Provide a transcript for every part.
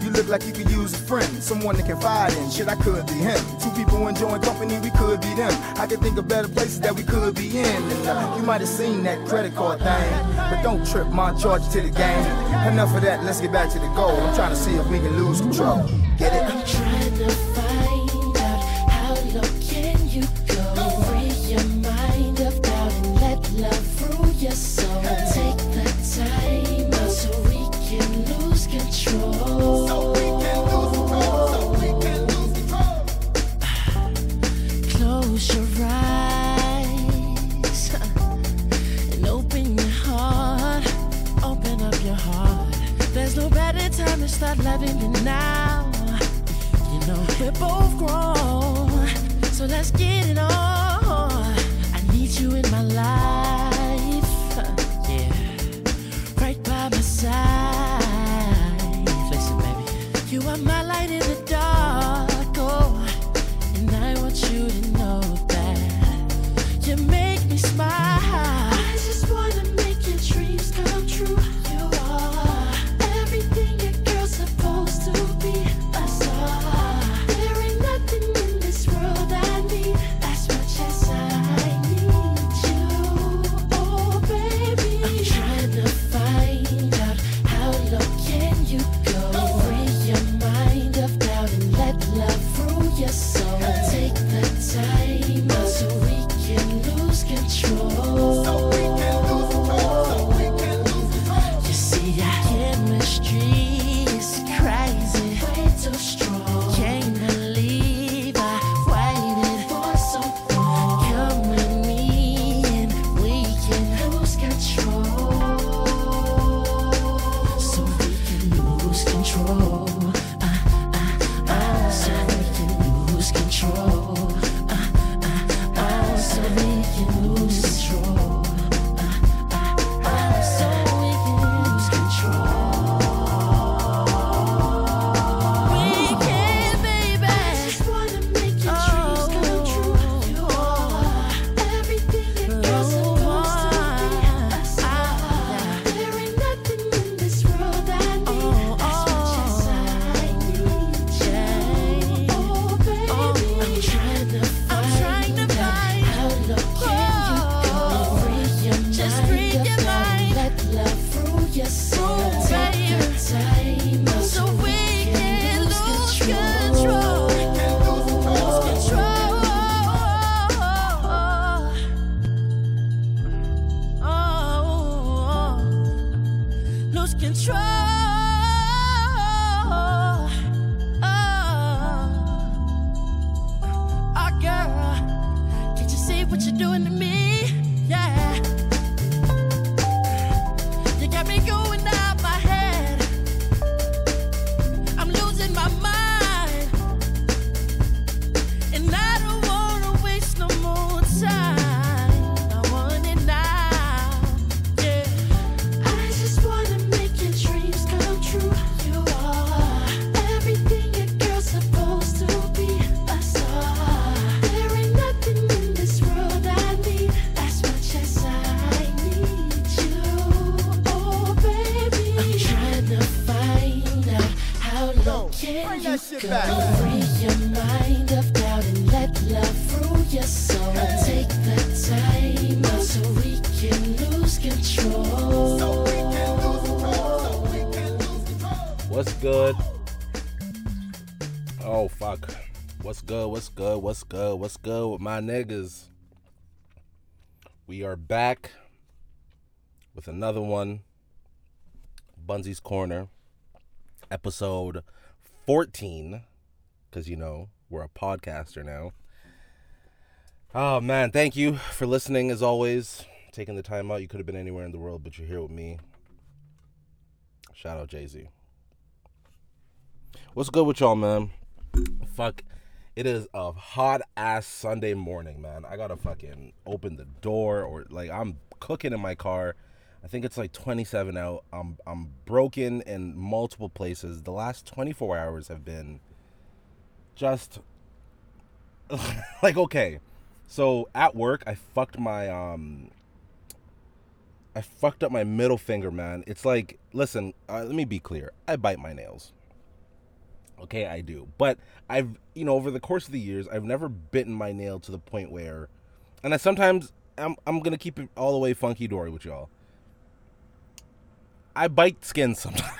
You look like you could use a friend, someone to confide in. Shit, I could be him. Two people enjoying company, we could be them. I can think of better places that we could be in. Uh, you might have seen that credit card thing, but don't trip my charge to the game. Enough of that, let's get back to the goal. I'm trying to see if we can lose control. Get it? I'm trying to find let's get it on. My niggas? We are back with another one. Bunzy's Corner. Episode 14. Cause you know, we're a podcaster now. Oh man, thank you for listening as always. Taking the time out. You could have been anywhere in the world, but you're here with me. Shout out Jay-Z. What's good with y'all, man? Fuck. It is a hot ass Sunday morning, man. I gotta fucking open the door or like I'm cooking in my car. I think it's like 27 out. I'm I'm broken in multiple places. The last 24 hours have been just like okay. So at work, I fucked my um I fucked up my middle finger, man. It's like, listen, uh, let me be clear. I bite my nails. Okay, I do. But I've, you know, over the course of the years, I've never bitten my nail to the point where, and I sometimes, I'm, I'm gonna keep it all the way funky dory with y'all. I bite skin sometimes.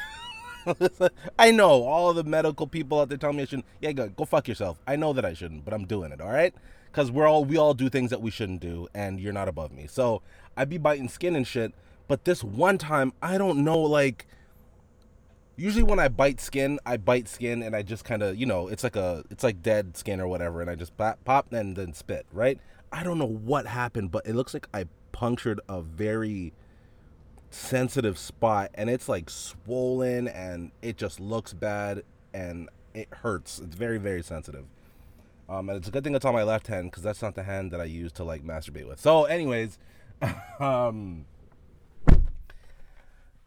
I know all the medical people out there tell me I shouldn't. Yeah, go go fuck yourself. I know that I shouldn't, but I'm doing it. All right, because we're all we all do things that we shouldn't do, and you're not above me. So I'd be biting skin and shit. But this one time, I don't know, like. Usually when I bite skin, I bite skin and I just kind of, you know, it's like a, it's like dead skin or whatever, and I just pop, pop and then spit, right? I don't know what happened, but it looks like I punctured a very sensitive spot and it's like swollen and it just looks bad and it hurts. It's very, very sensitive. Um, and it's a good thing it's on my left hand because that's not the hand that I use to like masturbate with. So, anyways, um,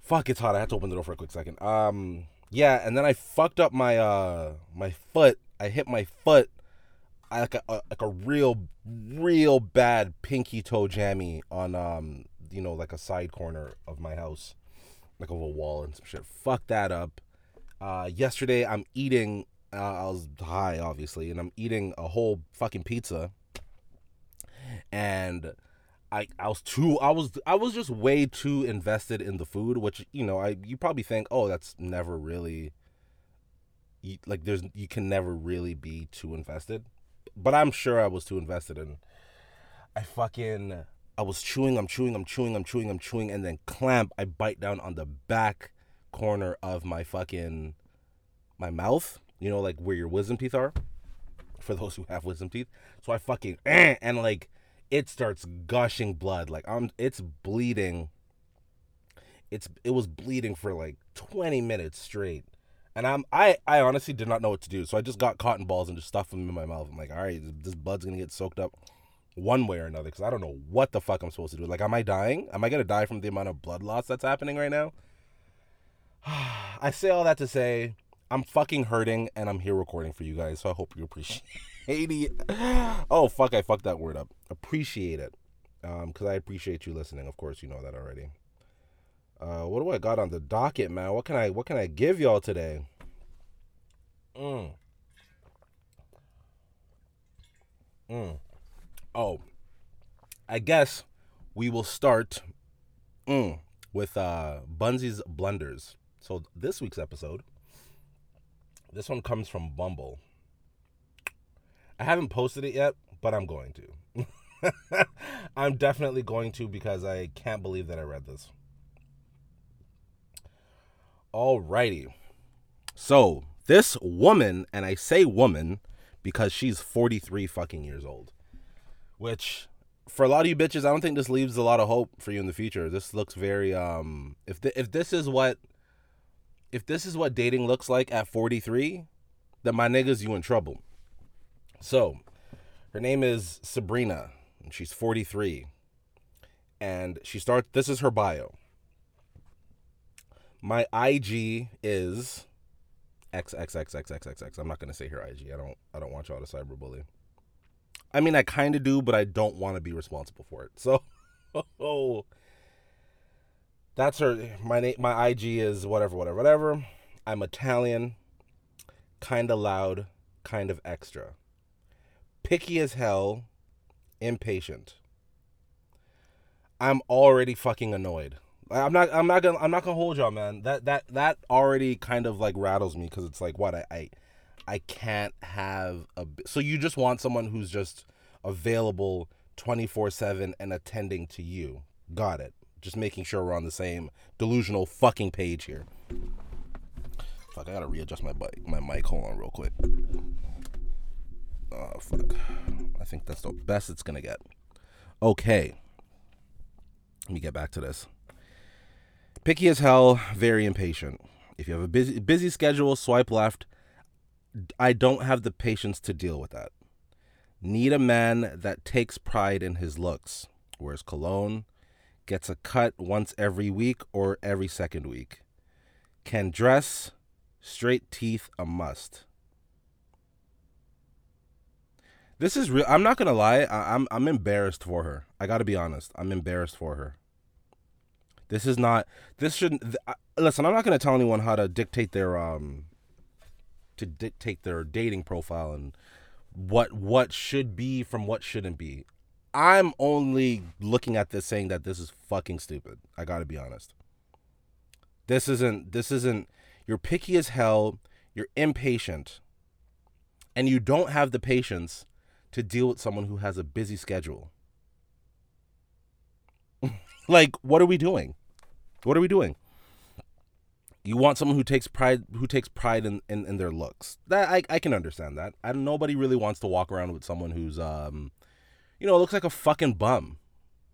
fuck, it's hot. I had to open the door for a quick second. Um, yeah, and then I fucked up my uh my foot. I hit my foot. I like a, a like a real real bad pinky toe jammy on um you know, like a side corner of my house, like of a wall and some shit. Fuck that up. Uh, yesterday, I'm eating. Uh, I was high, obviously, and I'm eating a whole fucking pizza. And I, I was too, I was, I was just way too invested in the food, which you know, I, you probably think, oh, that's never really, you, like, there's, you can never really be too invested, but I'm sure I was too invested, and I fucking I was chewing, I'm chewing, I'm chewing, I'm chewing, I'm chewing, and then clamp, I bite down on the back corner of my fucking my mouth. You know, like where your wisdom teeth are. For those who have wisdom teeth. So I fucking eh, and like it starts gushing blood. Like I'm it's bleeding. It's it was bleeding for like 20 minutes straight. And I'm I I honestly did not know what to do. So I just got cotton balls and just stuffed them in my mouth. I'm like, all right, this blood's gonna get soaked up one way or another because I don't know what the fuck I'm supposed to do. Like, am I dying? Am I gonna die from the amount of blood loss that's happening right now? I say all that to say I'm fucking hurting and I'm here recording for you guys, so I hope you appreciate it. Oh fuck, I fucked that word up. Appreciate it, um, because I appreciate you listening. Of course, you know that already. Uh, what do I got on the docket, man? What can I what can I give y'all today? Mm. Mm. Oh, I guess we will start mm, with uh, Bunzy's blunders. So this week's episode, this one comes from Bumble. I haven't posted it yet, but I'm going to. I'm definitely going to because I can't believe that I read this. Alrighty. So, this woman, and I say woman because she's 43 fucking years old. Which for a lot of you bitches, I don't think this leaves a lot of hope for you in the future. This looks very um if if this is what if this is what dating looks like at 43, then my niggas you in trouble. So, her name is Sabrina, and she's 43. And she starts this is her bio. My IG is XXXXXXX. I'm not gonna say her IG. I don't I don't want y'all to cyberbully. I mean, I kind of do, but I don't want to be responsible for it. So, oh, that's her. My name, my IG is whatever, whatever, whatever. I'm Italian, kind of loud, kind of extra, picky as hell, impatient. I'm already fucking annoyed. I'm not. I'm not gonna. I'm not gonna hold y'all, man. That that that already kind of like rattles me because it's like what I, I I can't have a. So you just want someone who's just available 24 7 and attending to you. Got it. Just making sure we're on the same delusional fucking page here. Fuck, I gotta readjust my bike, My mic. Hold on, real quick. Oh fuck. I think that's the best it's gonna get. Okay. Let me get back to this. Picky as hell, very impatient. If you have a busy busy schedule, swipe left. I don't have the patience to deal with that. Need a man that takes pride in his looks, wears cologne, gets a cut once every week or every second week. Can dress, straight teeth a must. This is real. I'm not gonna lie. I, I'm, I'm embarrassed for her. I gotta be honest. I'm embarrassed for her. This is not. This shouldn't. Th- I- listen, I'm not to tell anyone how to dictate their um. To dictate their dating profile and what what should be from what shouldn't be. I'm only looking at this saying that this is fucking stupid. I got to be honest. This isn't. This isn't. You're picky as hell. You're impatient, and you don't have the patience to deal with someone who has a busy schedule. like, what are we doing? What are we doing? You want someone who takes pride who takes pride in, in, in their looks. That I, I can understand that. I nobody really wants to walk around with someone who's um you know, looks like a fucking bum.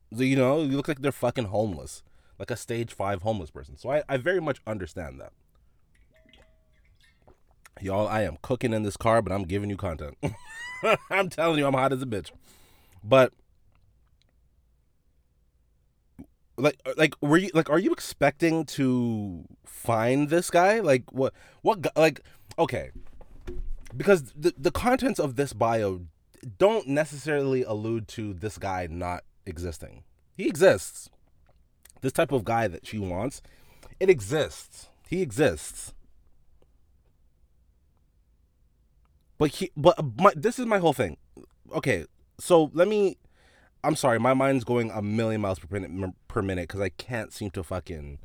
You know, you look like they're fucking homeless. Like a stage five homeless person. So I, I very much understand that. Y'all, I am cooking in this car, but I'm giving you content. I'm telling you, I'm hot as a bitch. But like uh, like were you like are you expecting to find this guy? Like what what like okay. Because the the contents of this bio don't necessarily allude to this guy not existing. He exists. This type of guy that she wants, it exists. He exists. But he, but my, this is my whole thing. Okay, so let me. I'm sorry, my mind's going a million miles per minute per minute because I can't seem to fucking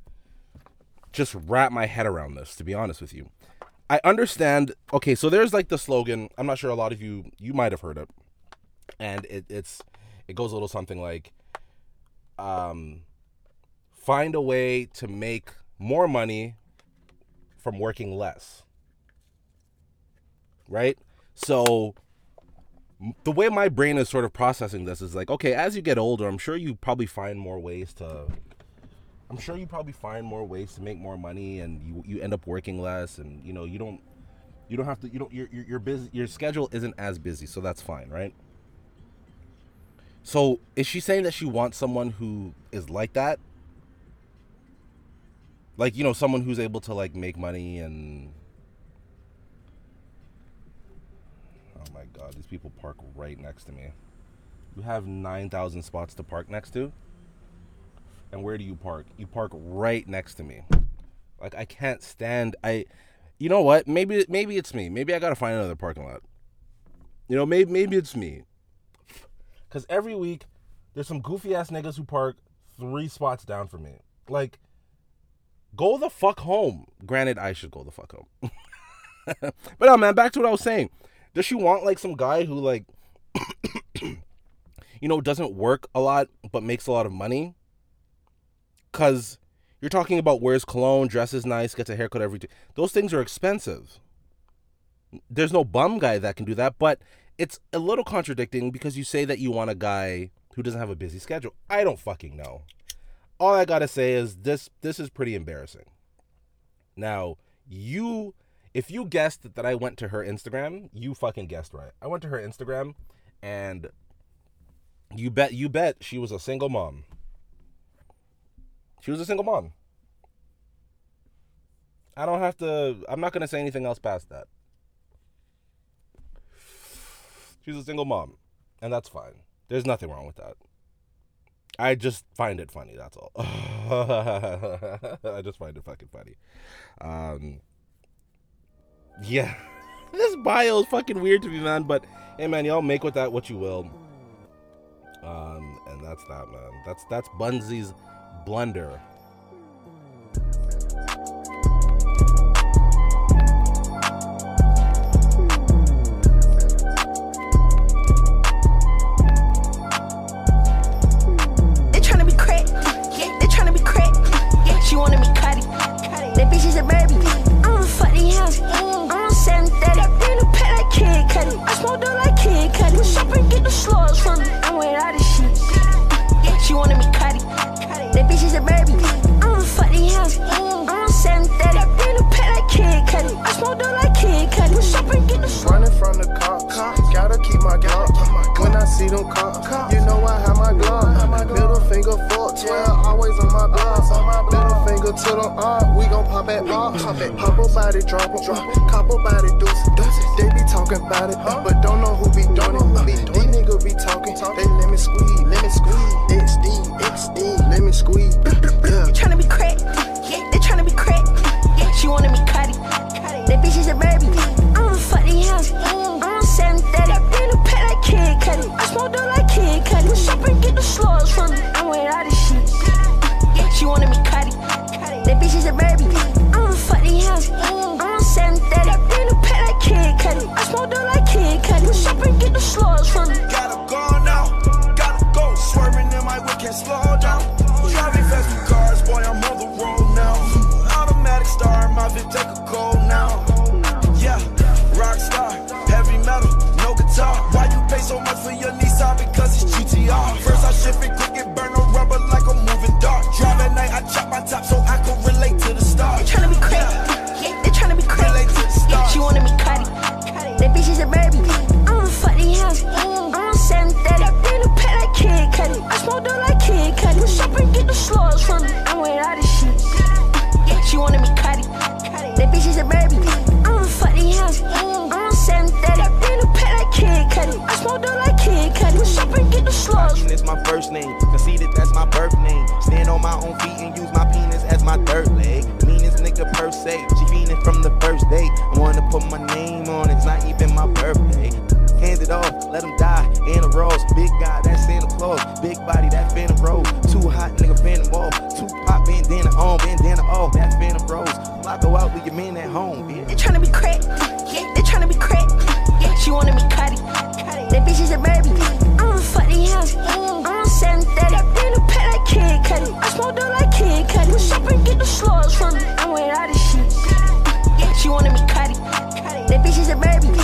just wrap my head around this. To be honest with you, I understand. Okay, so there's like the slogan. I'm not sure a lot of you you might have heard it, and it, it's it goes a little something like, um, find a way to make more money from working less right? So the way my brain is sort of processing this is like, okay, as you get older, I'm sure you probably find more ways to I'm sure you probably find more ways to make more money and you you end up working less and you know, you don't you don't have to you don't your your, busy your schedule isn't as busy, so that's fine, right? So, is she saying that she wants someone who is like that? Like, you know, someone who's able to like make money and Oh my god, these people park right next to me. You have 9,000 spots to park next to? And where do you park? You park right next to me. Like I can't stand I You know what? Maybe maybe it's me. Maybe I got to find another parking lot. You know, maybe maybe it's me. Cuz every week there's some goofy ass niggas who park 3 spots down from me. Like go the fuck home. Granted, I should go the fuck home. but no, man, back to what I was saying. Does she want like some guy who like you know doesn't work a lot but makes a lot of money? Cuz you're talking about wears cologne, dresses nice, gets a haircut every day. Those things are expensive. There's no bum guy that can do that, but it's a little contradicting because you say that you want a guy who doesn't have a busy schedule. I don't fucking know. All I got to say is this this is pretty embarrassing. Now, you if you guessed that I went to her Instagram, you fucking guessed right. I went to her Instagram and you bet you bet she was a single mom. She was a single mom. I don't have to I'm not going to say anything else past that. She's a single mom, and that's fine. There's nothing wrong with that. I just find it funny, that's all. I just find it fucking funny. Um yeah. this bio is fucking weird to me, man. But hey, man, y'all make with that what you will. Um, and that's that, man. That's that's Bunzy's blunder. Finger to the arm, we gon' pop at uh, pop. Pop a body, drop a drop, cop a body, deuce. They be talking about it, but don't know who be doing it. These niggas be talking, they let me squeeze, let me squeeze. XD, XD, let me squeeze. A baby.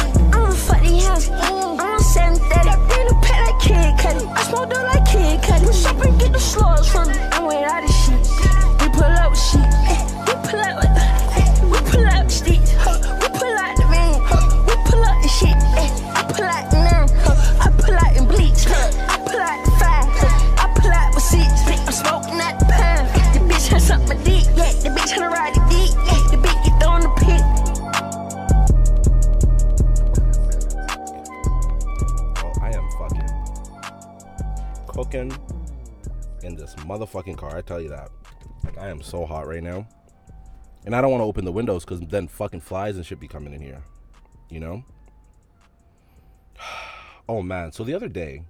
Motherfucking car. I tell you that. Like I am so hot right now, and I don't want to open the windows because then fucking flies and shit be coming in here. You know. Oh man. So the other day,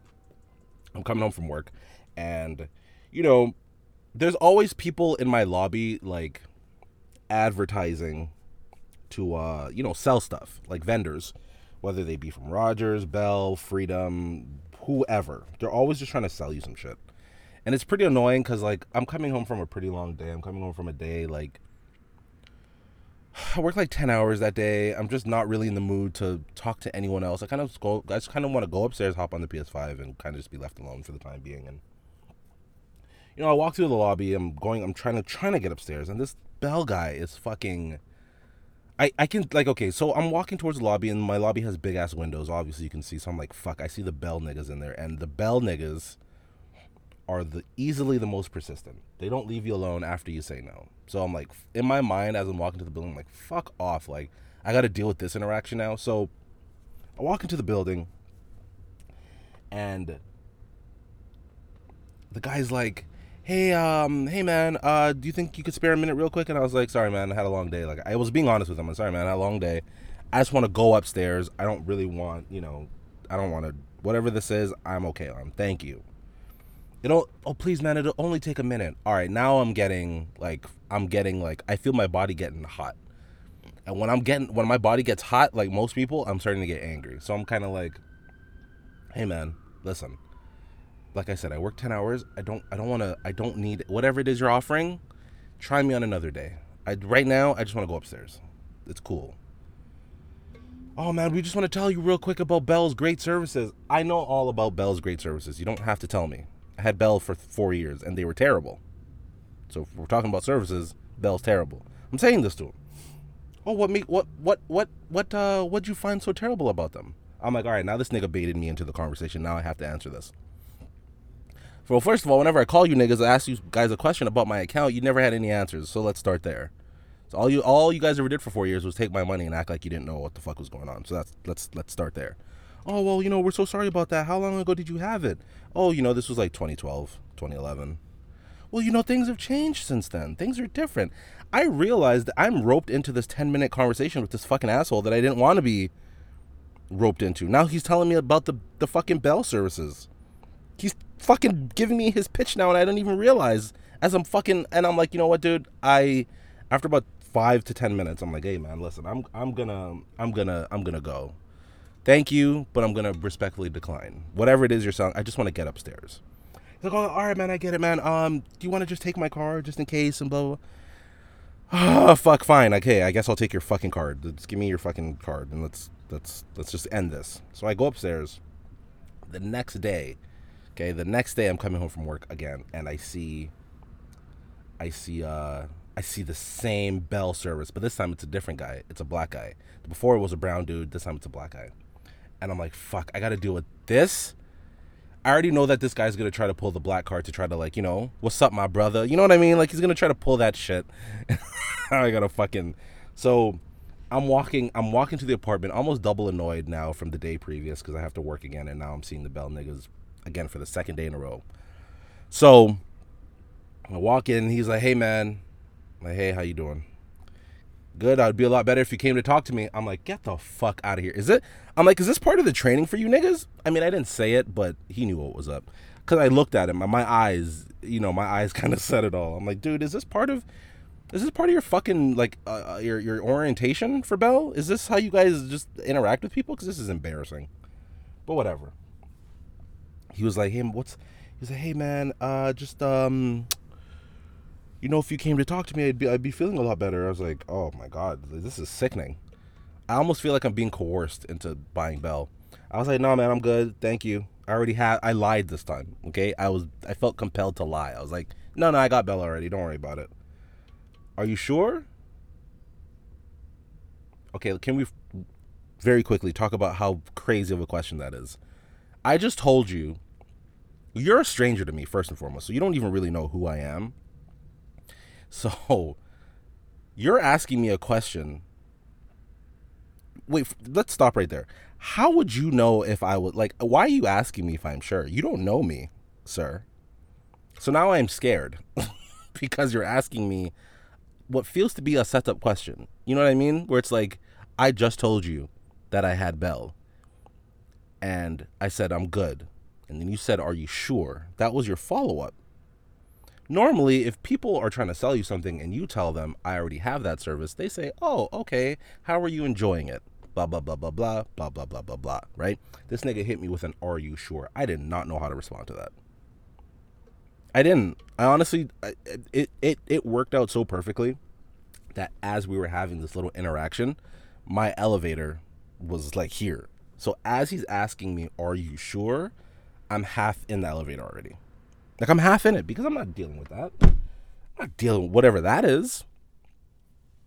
I'm coming home from work, and you know, there's always people in my lobby like advertising to uh you know sell stuff like vendors whether they be from Rogers, Bell, Freedom, whoever. They're always just trying to sell you some shit. And it's pretty annoying cuz like I'm coming home from a pretty long day. I'm coming home from a day like I worked like 10 hours that day. I'm just not really in the mood to talk to anyone else. I kind of go I just kind of want to go upstairs, hop on the PS5 and kind of just be left alone for the time being and you know, I walk through the lobby. I'm going. I'm trying to trying to get upstairs, and this bell guy is fucking. I I can like okay, so I'm walking towards the lobby, and my lobby has big ass windows. Obviously, you can see. So I'm like, fuck. I see the bell niggas in there, and the bell niggas are the easily the most persistent. They don't leave you alone after you say no. So I'm like, in my mind, as I'm walking to the building, I'm like, fuck off. Like, I got to deal with this interaction now. So I walk into the building, and the guy's like, "Hey, um, hey man, uh, do you think you could spare a minute real quick?" And I was like, "Sorry, man, I had a long day." Like I was being honest with him. I'm sorry, man, I had a long day. I just want to go upstairs. I don't really want, you know, I don't want to. Whatever this is, I'm okay on. Thank you. It'll. Oh, please, man, it'll only take a minute. All right, now I'm getting like, I'm getting like, I feel my body getting hot. And when I'm getting, when my body gets hot, like most people, I'm starting to get angry. So I'm kind of like, hey, man, listen like I said, I work ten hours. I don't I don't want to I don't need whatever it is you're offering. Try me on another day. I right now I just want to go upstairs. It's cool. Oh man, we just want to tell you real quick about Bell's great services. I know all about Bell's great services. You don't have to tell me. Had Bell for four years and they were terrible. So if we're talking about services, Bell's terrible. I'm saying this to him. Oh, what me? What? What? What? What? Uh, what'd you find so terrible about them? I'm like, all right, now this nigga baited me into the conversation. Now I have to answer this. Well, first of all, whenever I call you niggas, I ask you guys a question about my account, you never had any answers. So let's start there. So all you all you guys ever did for four years was take my money and act like you didn't know what the fuck was going on. So that's let's let's start there. Oh well, you know we're so sorry about that. How long ago did you have it? Oh, you know this was like 2012, 2011. Well, you know things have changed since then. Things are different. I realized that I'm roped into this 10 minute conversation with this fucking asshole that I didn't want to be roped into. Now he's telling me about the the fucking bell services. He's fucking giving me his pitch now, and I don't even realize as I'm fucking. And I'm like, you know what, dude? I after about five to ten minutes, I'm like, hey man, listen, I'm I'm gonna I'm gonna I'm gonna go. Thank you, but I'm gonna respectfully decline. Whatever it is you're selling, I just want to get upstairs. He's like, oh, all right, man, I get it, man. Um, do you want to just take my car just in case and blah blah. blah. Oh fuck, fine. Okay, I guess I'll take your fucking card. Just give me your fucking card and let's let's let's just end this. So I go upstairs. The next day, okay, the next day I'm coming home from work again, and I see, I see, uh, I see the same bell service, but this time it's a different guy. It's a black guy. Before it was a brown dude. This time it's a black guy, and I'm like, fuck, I got to deal with this. I already know that this guy's gonna try to pull the black card to try to like, you know, what's up, my brother? You know what I mean? Like he's gonna try to pull that shit. I gotta fucking. So, I'm walking. I'm walking to the apartment, almost double annoyed now from the day previous because I have to work again, and now I'm seeing the bell niggas again for the second day in a row. So, I walk in. He's like, "Hey, man." I'm like, "Hey, how you doing?" Good. I'd be a lot better if you came to talk to me. I'm like, get the fuck out of here. Is it? I'm like, is this part of the training for you niggas? I mean, I didn't say it, but he knew what was up. Cause I looked at him, my eyes, you know, my eyes kind of said it all. I'm like, dude, is this part of, is this part of your fucking like uh, your your orientation for Bell? Is this how you guys just interact with people? Cause this is embarrassing. But whatever. He was like, hey, what's? He's like, hey man, uh, just um, you know, if you came to talk to me, I'd be I'd be feeling a lot better. I was like, oh my god, this is sickening. I almost feel like I'm being coerced into buying Bell. I was like, no man, I'm good, thank you. I already had I lied this time. Okay, I was I felt compelled to lie. I was like, no, no, I got Bell already. Don't worry about it. Are you sure? Okay, can we very quickly talk about how crazy of a question that is? I just told you you're a stranger to me first and foremost, so you don't even really know who I am. So you're asking me a question. Wait, let's stop right there. How would you know if I would like why are you asking me if I'm sure? You don't know me, sir. So now I'm scared because you're asking me what feels to be a setup question. You know what I mean? Where it's like I just told you that I had Bell. And I said I'm good. And then you said, "Are you sure?" That was your follow-up normally if people are trying to sell you something and you tell them i already have that service they say oh okay. How are you enjoying it? Blah blah blah blah blah blah blah blah blah blah right? This nigga hit me with an are you sure? I did not know how to respond to that. I didn't. I honestly it it it worked out so perfectly that as we were having this little interaction my elevator was like here. So as he's asking me are you sure? I'm half in the elevator already like I'm half in it because I'm not dealing with that. I'm not dealing with whatever that is.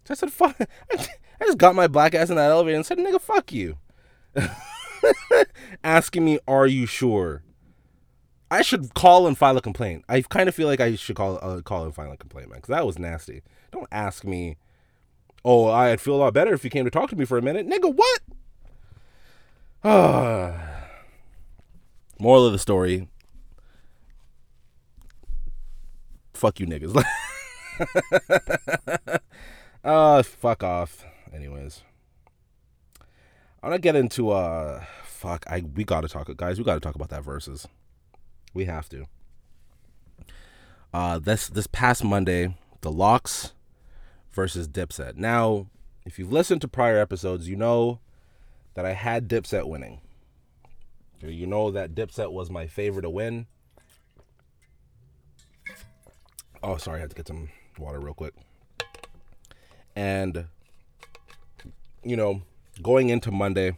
So I said, fuck. I just got my black ass in that elevator and said, nigga, fuck you. Asking me, are you sure? I should call and file a complaint. I kind of feel like I should call uh, call and file a complaint, man, because that was nasty. Don't ask me. Oh, I'd feel a lot better if you came to talk to me for a minute, nigga. What? Ah. Moral of the story: fuck you niggas. uh fuck off. Anyways. I'm gonna get into uh fuck I we gotta talk guys, we gotta talk about that Verzuz. We have to. Uh this this past Monday, the LOX versus Dipset. Now, if you've listened to prior episodes, you know that I had Dipset winning. You know that Dipset was my favorite to win. Oh, sorry, I had to get some water real quick. And, you know, going into Monday,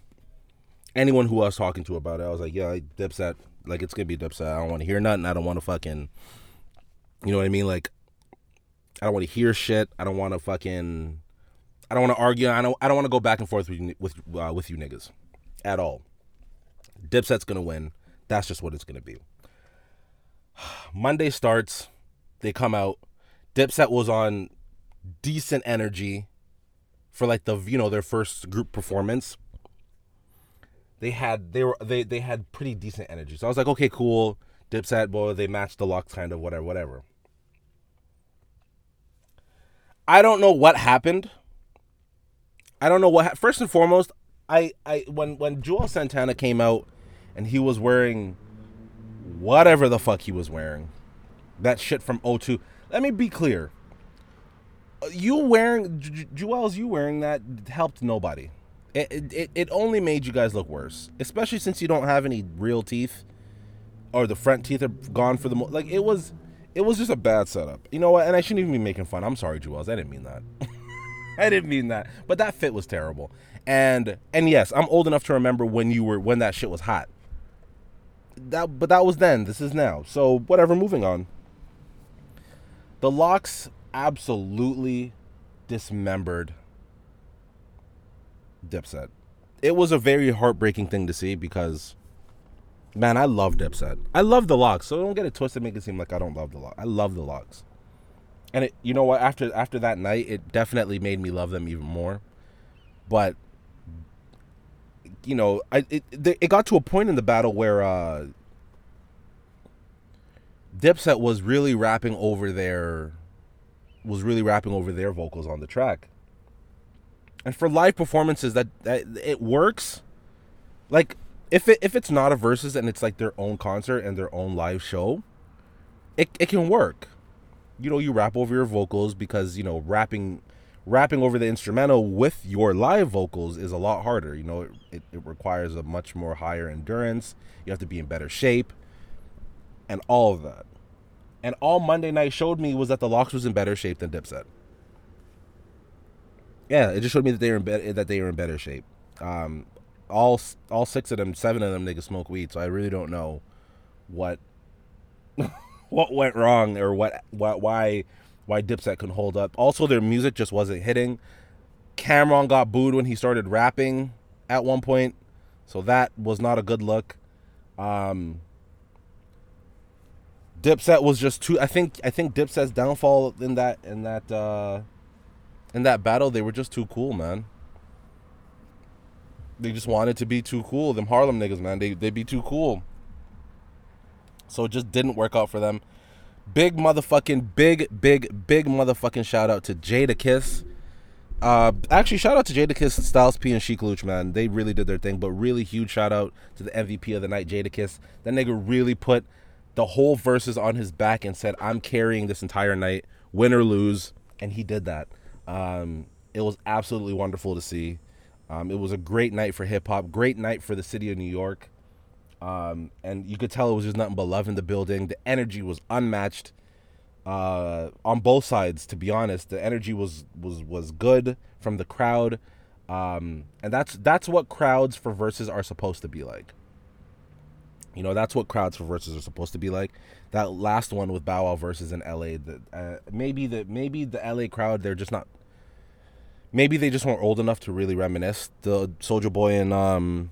anyone who I was talking to about it, I was like, yeah, Dipset, like, it's gonna be Dipset. I don't want to hear nothing. I don't want to fucking, you know what I mean? Like, I don't want to hear shit. I don't want to fucking, I don't want to argue. I don't, I don't want to go back and forth with with, uh, with you niggas at all. Dipset's gonna win. That's just what it's gonna be. Monday starts they come out. Dipset was on decent energy for like the you know their first group performance. They had they were they they had pretty decent energy. So I was like, okay, cool. Dipset, boy, they matched the LOX, kind of whatever, whatever. I don't know what happened. I don't know what. Ha- First and foremost, I I when when Juelz Santana came out and he was wearing whatever the fuck he was wearing. That shit from O2. Let me be clear. Uh, You wearing Juelz, you wearing that helped nobody. It, it it only made you guys look worse, especially since you don't have any real teeth, or the front teeth are gone for the mo- like. It was, it was just a bad setup. You know what? And I shouldn't even be making fun. I'm sorry, Juelz. I didn't mean that. I didn't mean that. But that fit was terrible. And and yes, I'm old enough to remember when you were when that shit was hot. That but that was then. This is now. So whatever. Moving on. The LOX absolutely dismembered Dipset. It was a very heartbreaking thing to see because, man, I love Dipset. I love the LOX. So don't get it twisted. Make it seem like I don't love the LOX. I love the LOX. And it, you know what? After after that night, it definitely made me love them even more. But you know, I it it got to a point in the battle where uh Dipset was really rapping over their was really rapping over their vocals on the track. And for live performances that, that it works. Like if it if it's not a versus and it's like their own concert and their own live show, it it can work. You know, you rap over your vocals because, you know, rapping rapping over the instrumental with your live vocals is a lot harder. You know, it, it, it requires a much more higher endurance. You have to be in better shape and all of that. And all Monday night showed me was that the LOX was in better shape than Dipset. Yeah, it just showed me that they were in be- that they were in better shape. Um, all all six of them, seven of them, niggas smoke weed. So I really don't know what what went wrong or what, what why why Dipset couldn't hold up. Also, their music just wasn't hitting. Cam'ron got booed when he started rapping at one point, so that was not a good look. Um, Dipset was just too. I think I think Dipset's downfall in that in that uh, in that battle, they were just too cool, man. They just wanted to be too cool. Them Harlem niggas, man, they they be too cool. So it just didn't work out for them. Big motherfucking big big big motherfucking shout out to Jadakiss. Uh, actually, shout out to Jadakiss, Styles P, and Sheek Louch, man. They really did their thing. But really huge shout out to the MVP of the night, Jadakiss. That nigga really put the whole Verzuz on his back and said, "I'm carrying this entire night, win or lose," and he did that. Um, it was absolutely wonderful to see. Um, it was a great night for hip hop, great night for the city of New York. Um, and you could tell it was just nothing but love in the building. The energy was unmatched uh, on both sides. To be honest, the energy was was was good from the crowd, um, and that's that's what crowds for Verzuz are supposed to be like. You know, that's what crowds for Verzuz are supposed to be like. That last one with Bow Wow versus in LA, the, uh, maybe the maybe the LA crowd they're just not. Maybe they just weren't old enough to really reminisce the Soulja Boy and um,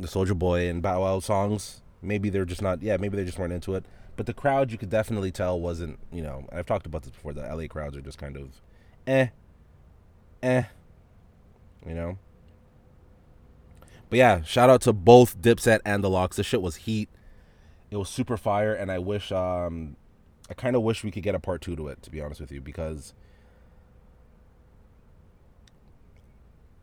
the Soulja Boy and Bow Wow songs. Maybe they're just not. Yeah, maybe they just weren't into it. But the crowd, you could definitely tell, wasn't. You know, I've talked about this before. The LA crowds are just kind of, eh, eh. You know. But yeah, shout out to both Dipset and the LOX. This shit was heat. It was super fire, and I wish, um, I kind of wish we could get a part two to it. To be honest with you, because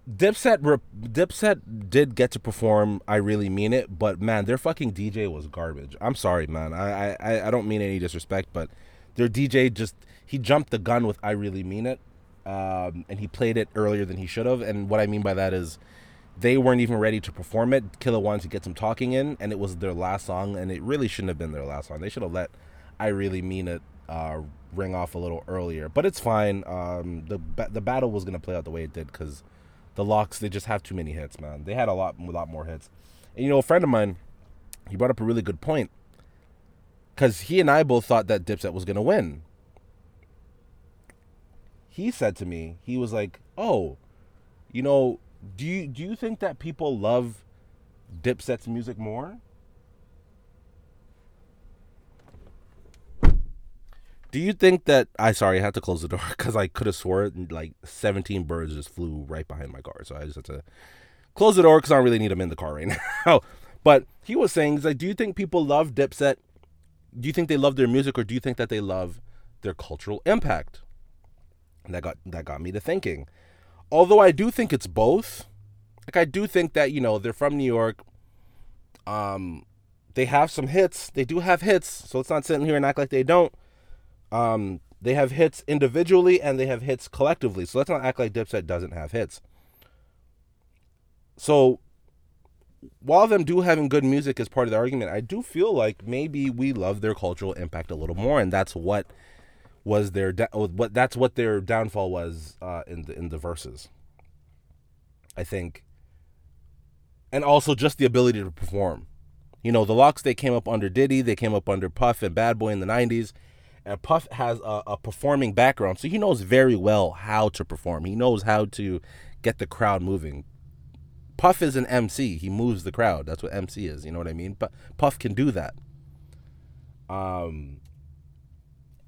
Dipset, Dipset did get to perform. I really mean it, but man, their fucking DJ was garbage. I'm sorry, man. I I, I don't mean any disrespect, but their DJ just he jumped the gun with "I really mean it," um, and he played it earlier than he should have. And what I mean by that is they weren't even ready to perform it. Killer wanted to get some talking in, and it was their last song, and it really shouldn't have been their last song. They should have let "I Really Mean It" uh, ring off a little earlier. But it's fine. Um, the the battle was gonna play out the way it did because the LOX they just have too many hits, man. They had a lot a lot more hits. And you know, a friend of mine, he brought up a really good point because he and I both thought that Dipset was gonna win. He said to me, he was like, "Oh, you know." Do you do you think that people love Dipset's music more? Do you think that I sorry I had to close the door because I could have swore like 17 birds just flew right behind my car, so I just had to close the door because I don't really need them in the car right now. but he was saying, he's like, do you think people love Dipset? Do you think they love their music, or do you think that they love their cultural impact? And that got that got me to thinking although I do think it's both. Like I do think that you know they're from New York. Um, they have some hits. They do have hits, so let's not sit in here and act like they don't. Um, they have hits individually and they have hits collectively. So let's not act like Dipset doesn't have hits. So while them do having good music as part of the argument, I do feel like maybe we love their cultural impact a little more, and that's what was their da- what that's what their downfall was uh, in the in the verses. I think, and also just the ability to perform. You know, the locks they came up under Diddy, they came up under Puff and Bad Boy in the '90s, and Puff has a, a performing background, so he knows very well how to perform. He knows how to get the crowd moving. Puff is an MC. He moves the crowd. That's what MC is. You know what I mean? But Puff can do that. Um,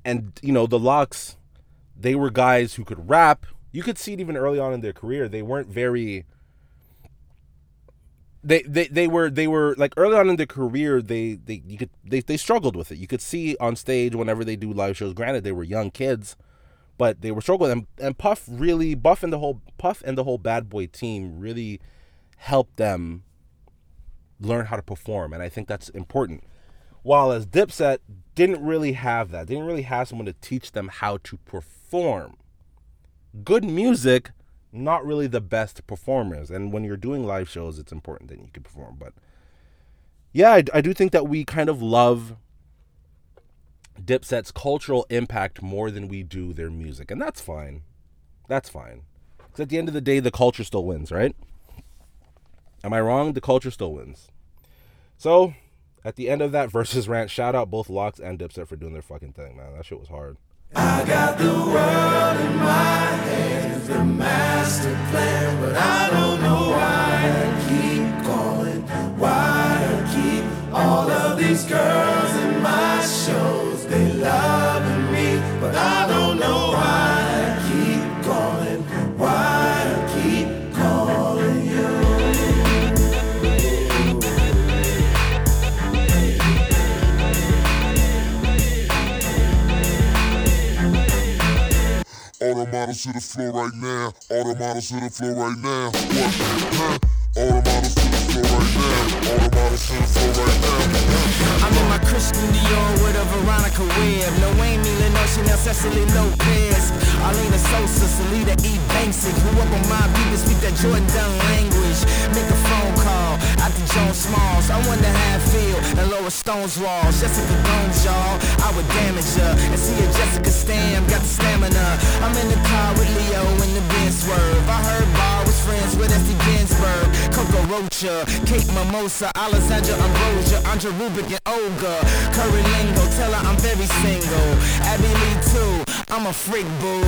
and you know the locks they were guys who could rap. You could see it even early on in their career. They weren't very. They, they, they were they were like early on in their career they they you could they, they struggled with it you could see on stage whenever they do live shows granted they were young kids but they were struggling and, and puff really buff and the whole puff and the whole bad boy team really helped them learn how to perform and i think that's important while as dipset didn't really have that. Didn't really have someone to teach them how to perform. Good music not really the best performers. And when you're doing live shows it's important that you can perform. But yeah i, I do think that we kind of love dipset's cultural impact more than we do their music. And that's fine. That's fine. Because at the end of the day the culture still wins right? Am I wrong? The culture still wins. So, at the end of that versus rant, shout out both Locks and Dipset for doing their fucking thing, man. That shit was hard. I got the world in my hands, the master plan, but I don't know why I keep calling, why I keep all of these girls in my shows. They me, but I models to the floor right now. All the models to the floor right now. What? Huh? All the models to the floor right now. All the models to the floor right now. I'm in my Christian Dior with a Veronica Webb. No Amy Lenore, Chanel, Cecily Lopez. Arlena Sosa, Salida E. Banksy. Grew up on my beat and speak that Jordan Dunn language. Make a phone call out to Joan Smalls. I wonder how it feel and Laura Stone's walls. Jessica Jones, y'all. I would damage her. And see if Jessica Stam got the stamina. I'm in the car with Leo in the Benz swerve. I heard Bar was friends with Esty Ginsburg. Coco Rocha, Kate Mimosa, Alessandra Ambrosia, Andre Rubik and Olga. Curry Lingo, tell her I'm very single. Abby Lee too, I'm a freak boo.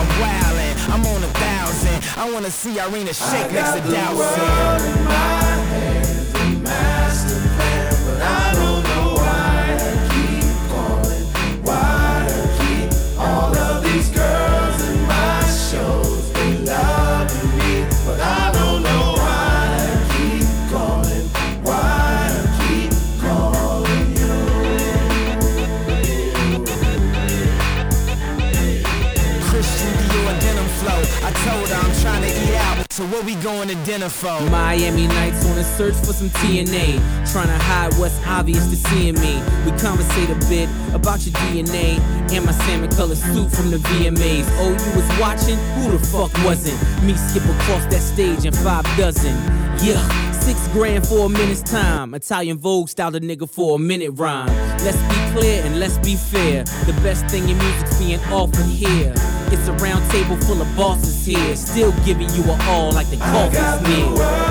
I'm wildin', I'm on a thousand. I wanna see Irina shake next to Dowson. What we going to dinner for? Miami Nights on a search for some TNA. Trying to hide what's obvious to seeing me. We conversate a bit about your DNA and my salmon colored suit from the VMAs. Oh, you was watching? Who the fuck wasn't? Me skip across that stage in five dozen. Yeah. Six grand for a minute's time. Italian Vogue styled a nigga for a minute rhyme. Let's be clear and let's be fair. The best thing in music's being offered here. It's a round table full of bosses here. Still giving you a all like the coffee's near.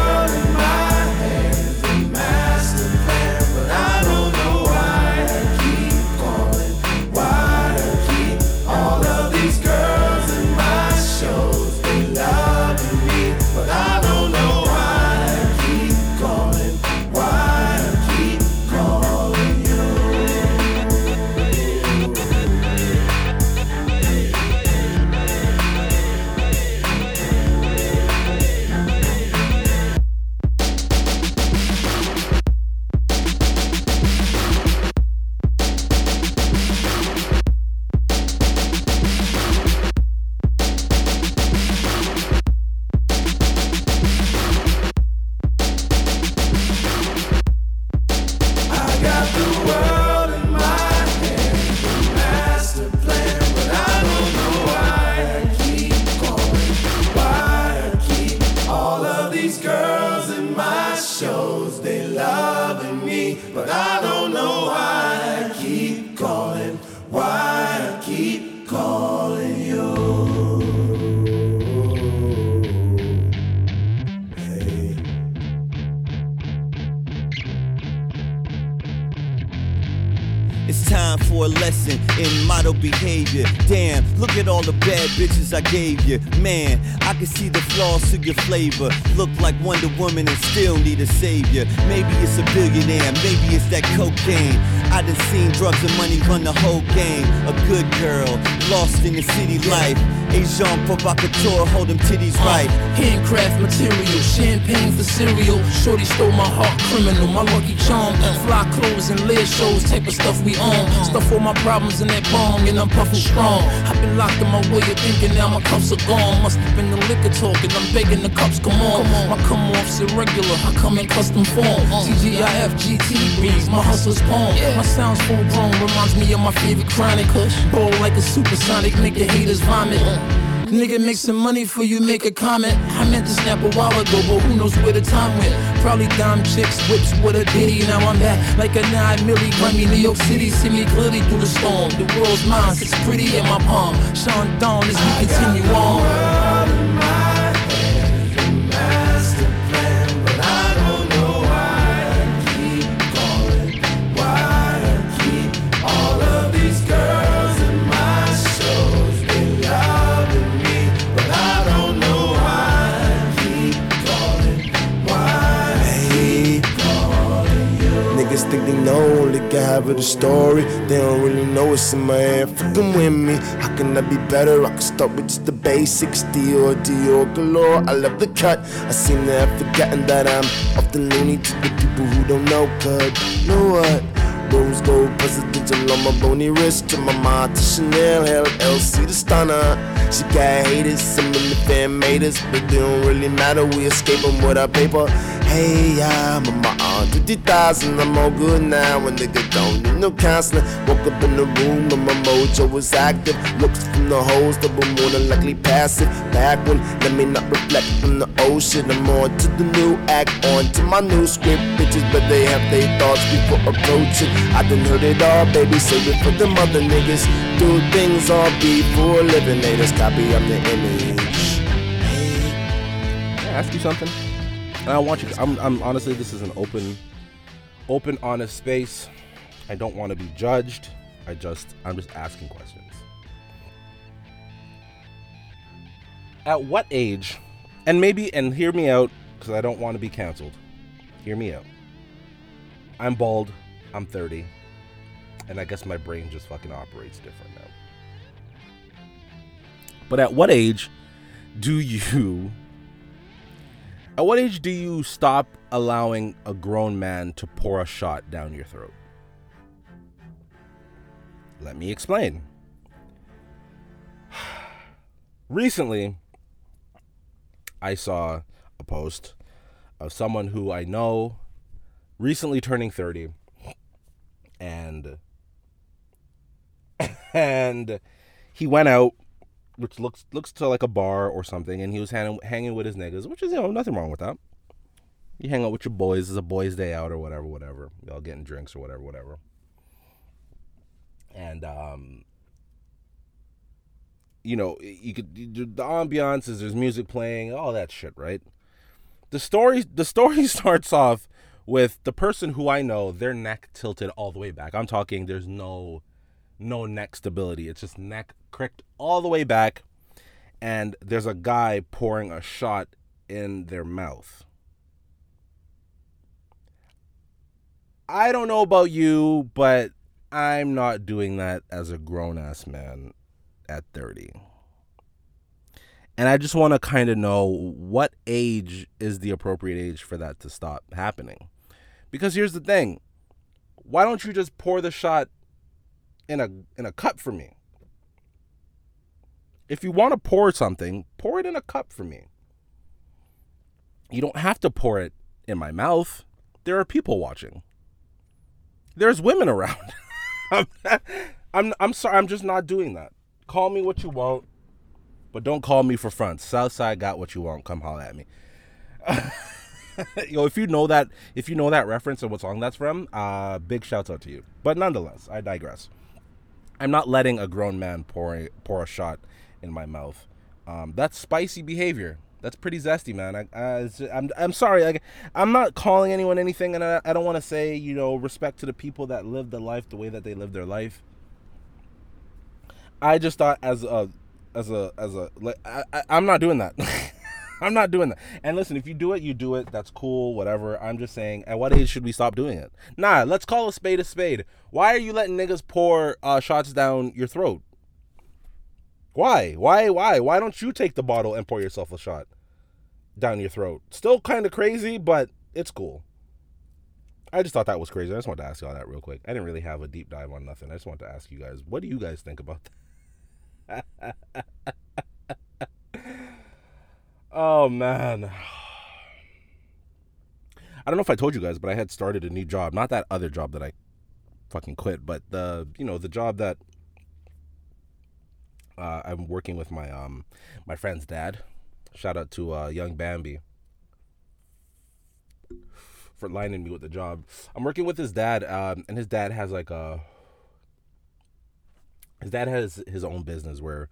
I gave you. Man, I can see the flaws to your flavor. Look like Wonder Woman and still need a savior. Maybe it's a billionaire, maybe it's that cocaine. I done seen drugs and money run the whole game. A good girl, lost in the city life. Asian provocateur, hold them titties uh, right. Handcraft material, champagne for cereal. Shorty stole my heart, criminal. My lucky charm, fly clothes and lead shows, type of stuff we own. Stuff all my problems in that bong, and I'm puffing strong. I've been locked in my way of thinking, now my cuffs are gone. Must have been the liquor talking, I'm begging the cups, come on. My come off's irregular, I come in custom form. Uh-huh. TGIF GT breeze, my hustler's palm. My sound's full grown, reminds me of my favorite chronic. Ball like a supersonic, make the haters vomit. Nigga make some money for you, make a comment. I meant to snap a while ago, but who knows where the time went? Probably dime chicks, whips with a ditty. Now I'm back like a nine milli. Grammy, New York City, see me clearly through the storm. The world's mine, it's pretty in my palm. Sean Dawn as we continue on. Can have it a story. They don't really know what's in my head. Fucking with me, how can I be better? I can start with just the basics. Dior, Dior galore. I love the cut. I seem to have forgotten that I'm often loony to the people who don't know. Cause know what? Rose gold presidential on my bony wrist. To my mom to Chanel, hell, LC the stunner. She got haters, some of the fan made us, but they don't really matter. We escape escape 'em with our paper. Hey, I'm my aunt, 50,000, I'm all good now. A nigga don't need no counseling. Woke up in the room and my mojo was active. Looks from the hoes that were more than likely passive. Back when, let me not reflect from the old. I'm on to the new act, on to my new script. Bitches, but they have their thoughts before approaching. I done heard it all, baby, save it for them other niggas. Do things all before living, they just copy of the image. Can I ask you something? And I want you. I'm. I'm honestly. This is an open, open, honest space. I don't want to be judged. I just. I'm just asking questions. At what age, and maybe, and hear me out, because I don't want to be canceled. Hear me out. I'm bald. I'm 30, and I guess my brain just fucking operates different now. But at what age do you at what age do you stop allowing a grown man to pour a shot down your throat? Let me explain. Recently, I saw a post of someone who I know recently turning 30 and and he went out which looks looks to like a bar or something, and he was hanging hanging with his niggas, which is you know nothing wrong with that. You hang out with your boys. It's a boys' day out or whatever, whatever. Y'all getting drinks or whatever, whatever. And um, you know, you could you, the ambiance is there's music playing, all that shit, right? The story the story starts off with the person who I know, their neck tilted all the way back. I'm talking there's no no neck stability. It's just neck cricked all the way back and there's a guy pouring a shot in their mouth. I don't know about you, but I'm not doing that as a grown ass man at 30. And I just want to kind of know what age is the appropriate age for that to stop happening. Because here's the thing. Why don't you just pour the shot in a in a cup for me? If you want to pour something, pour it in a cup for me. You don't have to pour it in my mouth. There are people watching. There's women around. I'm, I'm sorry. I'm just not doing that. Call me what you want, but don't call me for fronts. Southside got what you want. Come holler at me. Yo, if you know that, if you know that reference and what song that's from, uh, big shout out to you. But nonetheless, I digress. I'm not letting a grown man pour a, pour a shot in my mouth. Um, that's spicy behavior. That's pretty zesty, man. I, I, I'm, I'm sorry. Like I'm not calling anyone anything, and I, I don't want to say you know respect to the people that live the life the way that they live their life. I just thought as a as a as a like I, I I'm not doing that. I'm not doing that. And listen, if you do it, you do it. That's cool, whatever. I'm just saying, at what age should we stop doing it? Nah, let's call a spade a spade. Why are you letting niggas pour uh, shots down your throat? Why? Why? Why? Why don't you take the bottle and pour yourself a shot down your throat? Still kind of crazy, but it's cool. I just thought that was crazy. I just wanted to ask y'all that real quick. I didn't really have a deep dive on nothing. I just wanted to ask you guys, what do you guys think about that? oh man. I don't know if I told you guys, but I had started a new job. Not that other job that I fucking quit, but the you know the job that uh, I'm working with my um my friend's dad. Shout out to uh, young Bambi for lining me with the job. I'm working with his dad, um, and his dad has like a his dad has his own business where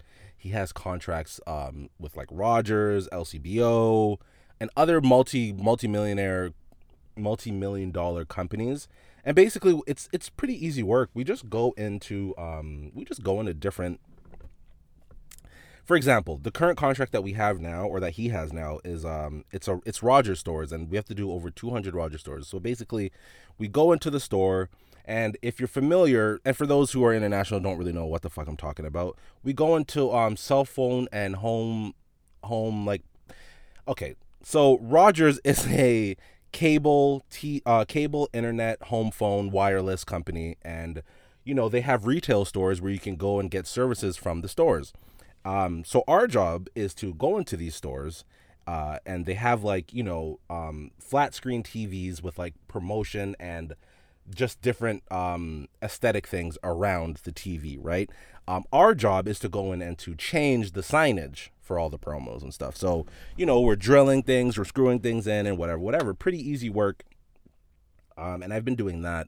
he has contracts um, with like Rogers, LCBO, and other multi multi millionaire, multi million dollar companies. And basically, it's it's pretty easy work. We just go into um, we just go into different. For example, the current contract that we have now, or that he has now, is um, it's a it's Rogers stores, and we have to do over 200 Rogers stores. So basically, we go into the store, and if you're familiar, and for those who are international, don't really know what the fuck I'm talking about, we go into um cell phone and home, home like, okay, so Rogers is a cable t uh cable internet home phone wireless company, and you know they have retail stores where you can go and get services from the stores. Um, so our job is to go into these stores, uh, and they have like you know um, flat screen TVs with like promotion and just different um, aesthetic things around the TV, right? Um, our job is to go in and to change the signage for all the promos and stuff. So you know we're drilling things, we're screwing things in, and whatever, whatever. Pretty easy work. Um, and I've been doing that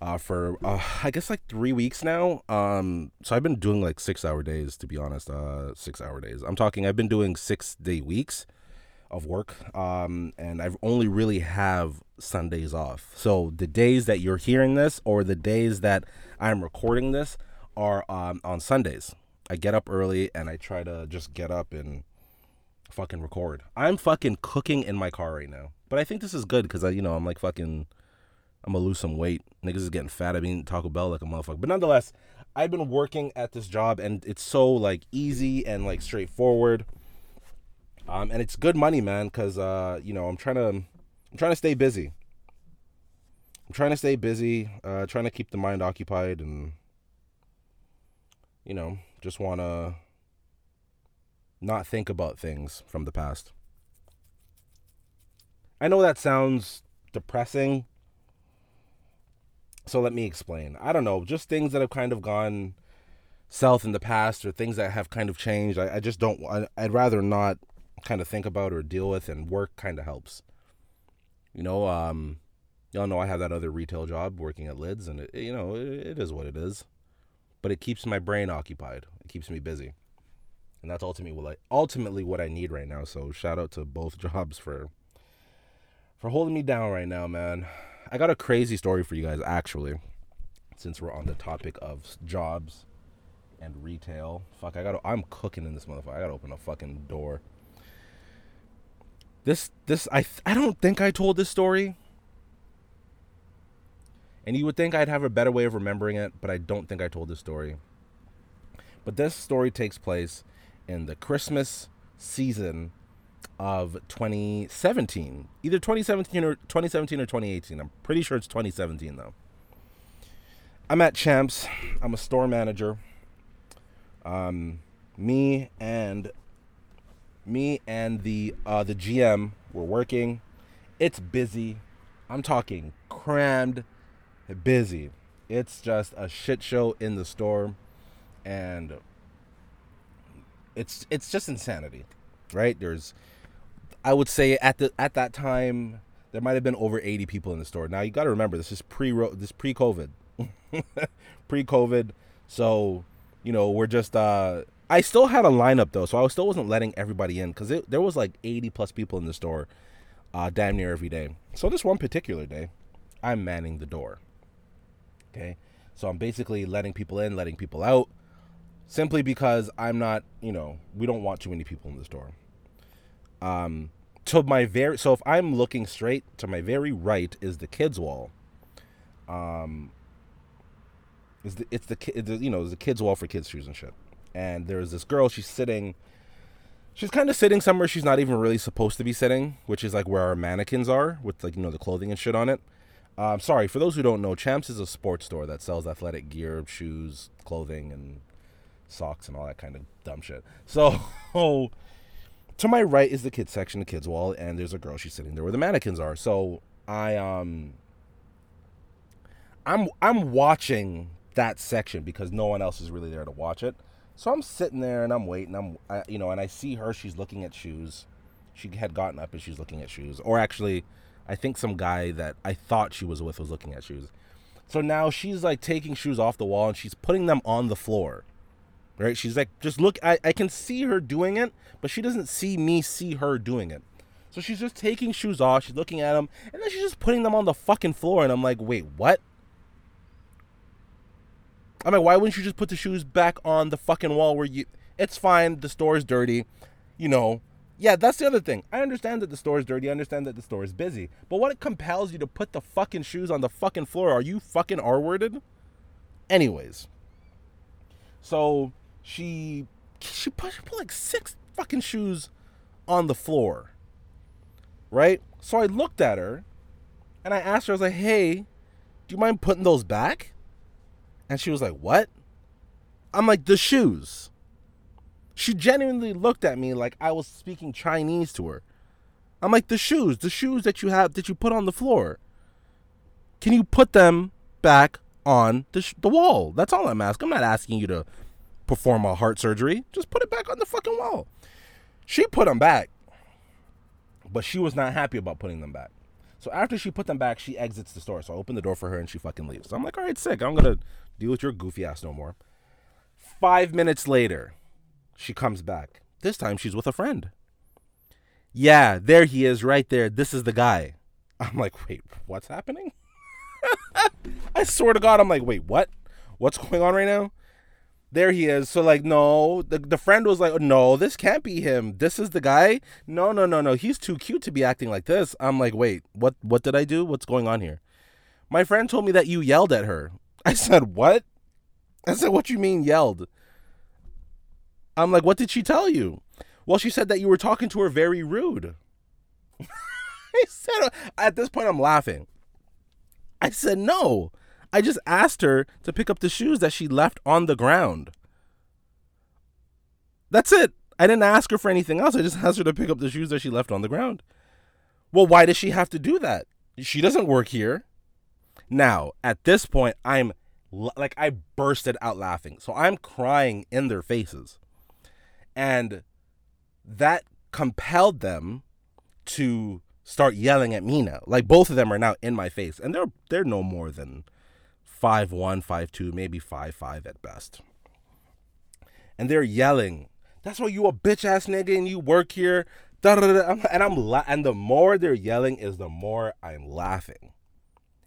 uh, for uh, I guess like three weeks now. Um, so I've been doing like six hour days to be honest. Uh, six hour days. I'm talking. I've been doing six day weeks of work. Um, and I've only really have Sundays off. So the days that you're hearing this or the days that I'm recording this are um, on Sundays. I get up early and I try to just get up and fucking record. I'm fucking cooking in my car right now. But I think this is good because I, you know, I'm like fucking I'm gonna lose some weight. Niggas is getting fat. Been eating Taco Bell like a motherfucker. But nonetheless, I've been working at this job and it's so like easy and like straightforward. Um, and it's good money, man, because uh, you know, I'm trying to I'm trying to stay busy. I'm trying to stay busy, uh, trying to keep the mind occupied and you know, just wanna not think about things from the past. I know that sounds depressing. So let me explain. I don't know, just things that have kind of gone south in the past or things that have kind of changed. I, I just don't, I, I'd rather not kind of think about or deal with, and work kind of helps. You know, um, y'all know I have that other retail job working at Lids, and it, you know, it, is what it is. But it keeps my brain occupied. It keeps me busy, and that's ultimately what I ultimately what I need right now. So shout out to both jobs for for holding me down right now, man. I got a crazy story for you guys, actually, since we're on the topic of jobs and retail. Fuck, I gotta. I'm cooking in this motherfucker. I gotta open a fucking door. This, this, I, I don't think I told this story. And you would think I'd have a better way of remembering it, but I don't think I told this story. But this story takes place in the Christmas season of 2017, either 2017 or 2017 or 2018. I'm pretty sure it's 2017 though. I'm at Champs. I'm a store manager. Um, me and me and the uh, the GM were working. It's busy. I'm talking crammed, busy. It's just a shit show in the store, and it's it's just insanity, right? There's, I would say at the at that time there might have been over 80 people in the store. Now you got to remember this is pre this pre COVID, pre COVID. So you know we're just uh I still had a lineup though, so I still wasn't letting everybody in because there was like 80 plus people in the store, uh, damn near every day. So this one particular day, I'm manning the door. Okay, so I'm basically letting people in, letting people out, simply because I'm not, you know, we don't want too many people in the store. Um, to my very so if I'm looking straight to my very right is the kids wall. Um, is the it's the kid you know the kids wall for kids shoes and shit and there's this girl she's sitting she's kind of sitting somewhere she's not even really supposed to be sitting which is like where our mannequins are with like you know the clothing and shit on it. Um, sorry for those who don't know champs is a sports store that sells athletic gear shoes clothing and socks and all that kind of dumb shit. So to my right is the kids section the kids wall and there's a girl she's sitting there where the mannequins are. So i um i'm i'm watching that section because no one else is really there to watch it so I'm sitting there and I'm waiting. I'm, I, you know, and I see her. She's looking at shoes. She had gotten up and she's looking at shoes. Or actually, I think some guy that I thought she was with was looking at shoes. So now she's like taking shoes off the wall and she's putting them on the floor. Right? She's like, just look. I, I can see her doing it, but she doesn't see me see her doing it. So she's just taking shoes off. She's looking at them, and then she's just putting them on the fucking floor. And I'm like, wait, what? I mean, why wouldn't you just put the shoes back on the fucking wall where you? It's fine. The store is dirty, you know. Yeah, that's the other thing. I understand that the store is dirty. I understand that the store is busy. But what compels you to put the fucking shoes on the fucking floor? Are you fucking R-worded? Anyways, so she she put, she put like six fucking shoes on the floor, right? So I looked at her, and I asked her, I was like, "Hey, do you mind putting those back?" And she was like, What? I'm like, The shoes. She genuinely looked at me like I was speaking Chinese to her. I'm like, The shoes, the shoes that you have, that you put on the floor. Can you put them back on the, sh- the wall? That's all I'm asking. I'm not asking you to perform a heart surgery. Just put it back on the fucking wall. She put them back, but she was not happy about putting them back. So after she put them back, she exits the store. So I open the door for her and she fucking leaves. So I'm like, all right, sick. I'm gonna deal with your goofy ass no more. Five minutes later, she comes back. This time she's with a friend. Yeah, there he is, right there. This is the guy. I'm like, wait, what's happening? I swear to God, I'm like, wait, what? What's going on right now? there he is. So like, no, the the friend was like, no, this can't be him. This is the guy. No, no, no, no. He's too cute to be acting like this. I'm like, wait, what? What did I do? What's going on here? My friend told me that you yelled at her. I said, what? I said, what you mean yelled? I'm like, what did she tell you? Well, she said that you were talking to her very rude. I said, uh, at this point, I'm laughing. I said, no. I just asked her to pick up the shoes that she left on the ground. That's it. I didn't ask her for anything else. I just asked her to pick up the shoes that she left on the ground. Well, why does she have to do that? She doesn't work here. Now, at this point, I'm like, I bursted out laughing. So I'm crying in their faces. And that compelled them to start yelling at me now. Like both of them are now in my face. And they're they're no more than five one, five two, maybe five five at best. And they're yelling, "That's why you a bitch ass nigga and you work here." And I'm la- and the more they're yelling is the more I'm laughing.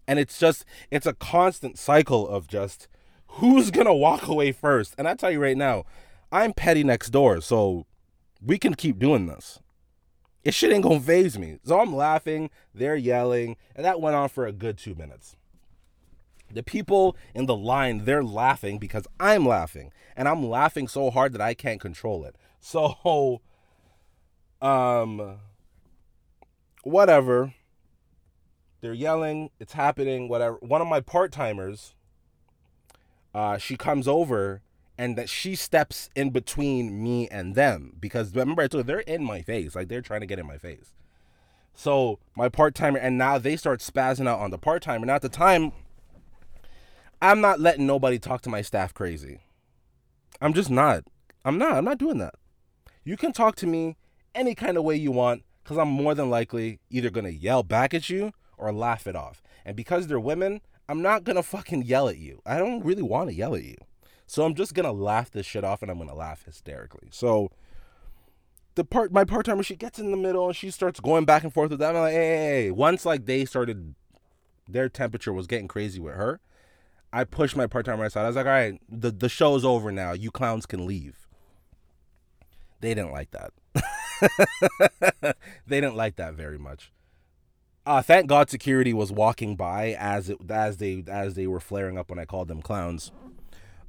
And it's just it's a constant cycle of just who's gonna walk away first. And I tell you right now, I'm petty next door, so we can keep doing this. It shit ain't gonna phase me. So I'm laughing, they're yelling, and that went on for a good two minutes. The people in the line, they're laughing because I'm laughing. And I'm laughing so hard that I can't control it. So, um, whatever. They're yelling, it's happening, whatever. One of my part timers, uh, she comes over and that she steps in between me and them because remember I told you they're in my face, like they're trying to get in my face. So my part timer, and now they start spazzing out on the part timer. Now at the time, I'm not letting nobody talk to my staff crazy. I'm just not. I'm not. I'm not doing that. You can talk to me any kind of way you want because I'm more than likely either going to yell back at you or laugh it off. And because they're women, I'm not to fucking yell at you. I don't really want to yell at you. So I'm just gonna laugh this shit off and I'm gonna laugh hysterically. So the part my part timer she gets in the middle and she starts going back and forth with them. I'm like, hey, hey, hey. Once like they started their temperature was getting crazy with her, I pushed my part timer aside. I was like, all right, the, the show's over now. You clowns can leave. They didn't like that. they didn't like that very much. Uh, thank God security was walking by as it as they as they were flaring up when I called them clowns.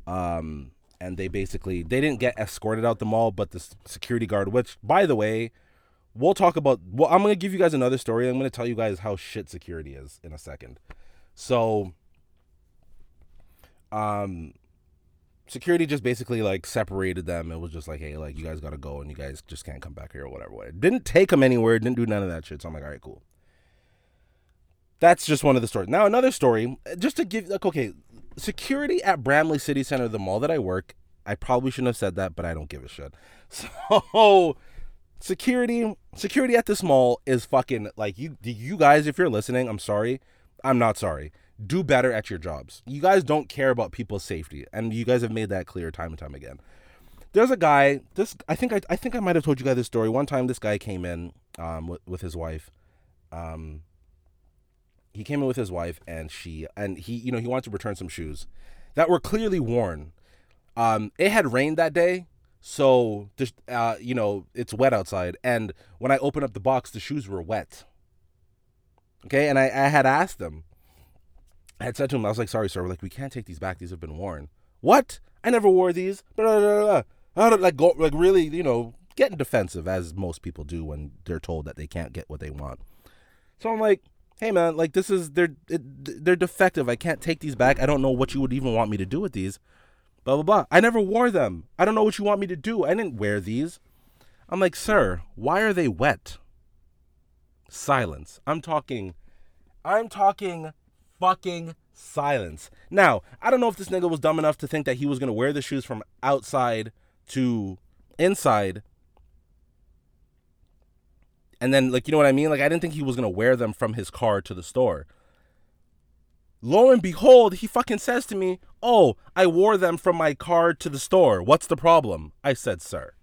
Um, and they basically they didn't get escorted out the mall, but the security guard, which by the way, we'll talk about. Well, I'm gonna give you guys another story. I'm gonna tell you guys how shit security is in a second. So, um, security just basically like separated them. It was just like, hey, like you guys gotta go and you guys just can't come back here or whatever. whatever. Didn't take them anywhere. Didn't do none of that shit. So I'm like, all right, cool. That's just one of the stories. Now another story, just to give like okay, security at Bramley City Center, the mall that I work. I probably shouldn't have said that, but I don't give a shit. So security security at this mall is fucking like you you guys if you're listening, I'm sorry. I'm not sorry. Do better at your jobs. You guys don't care about people's safety and you guys have made that clear time and time again. There's a guy, this I think I, I think I might have told you guys this story. One time this guy came in um with, with his wife. Um he came in with his wife and she and he you know he wanted to return some shoes that were clearly worn. Um it had rained that day so just uh you know it's wet outside. And when i opened up the box the shoes were wet. Okay? And i, I had asked them i had said to him i was like sorry sir we like we can't take these back. These have been worn. What? I never wore these. Don't like go like really you know getting defensive as most people do when they're told that they can't get what they want. So i'm like hey man, like this is they're it, they're defective. I can't take these back. I don't know what you would even want me to do with these. Blah blah blah. I never wore them. I don't know what you want me to do. I didn't wear these. I'm like, sir, why are they wet? Silence. I'm talking. I'm talking fucking silence. Now, I don't know if this nigga was dumb enough to think that he was gonna wear the shoes from outside to inside and then like you know what I mean? Like I didn't think he was gonna wear them from his car to the store. Lo and behold, he fucking says to me, "Oh, I wore them from my car to the store. What's the problem?" I said, "Sir,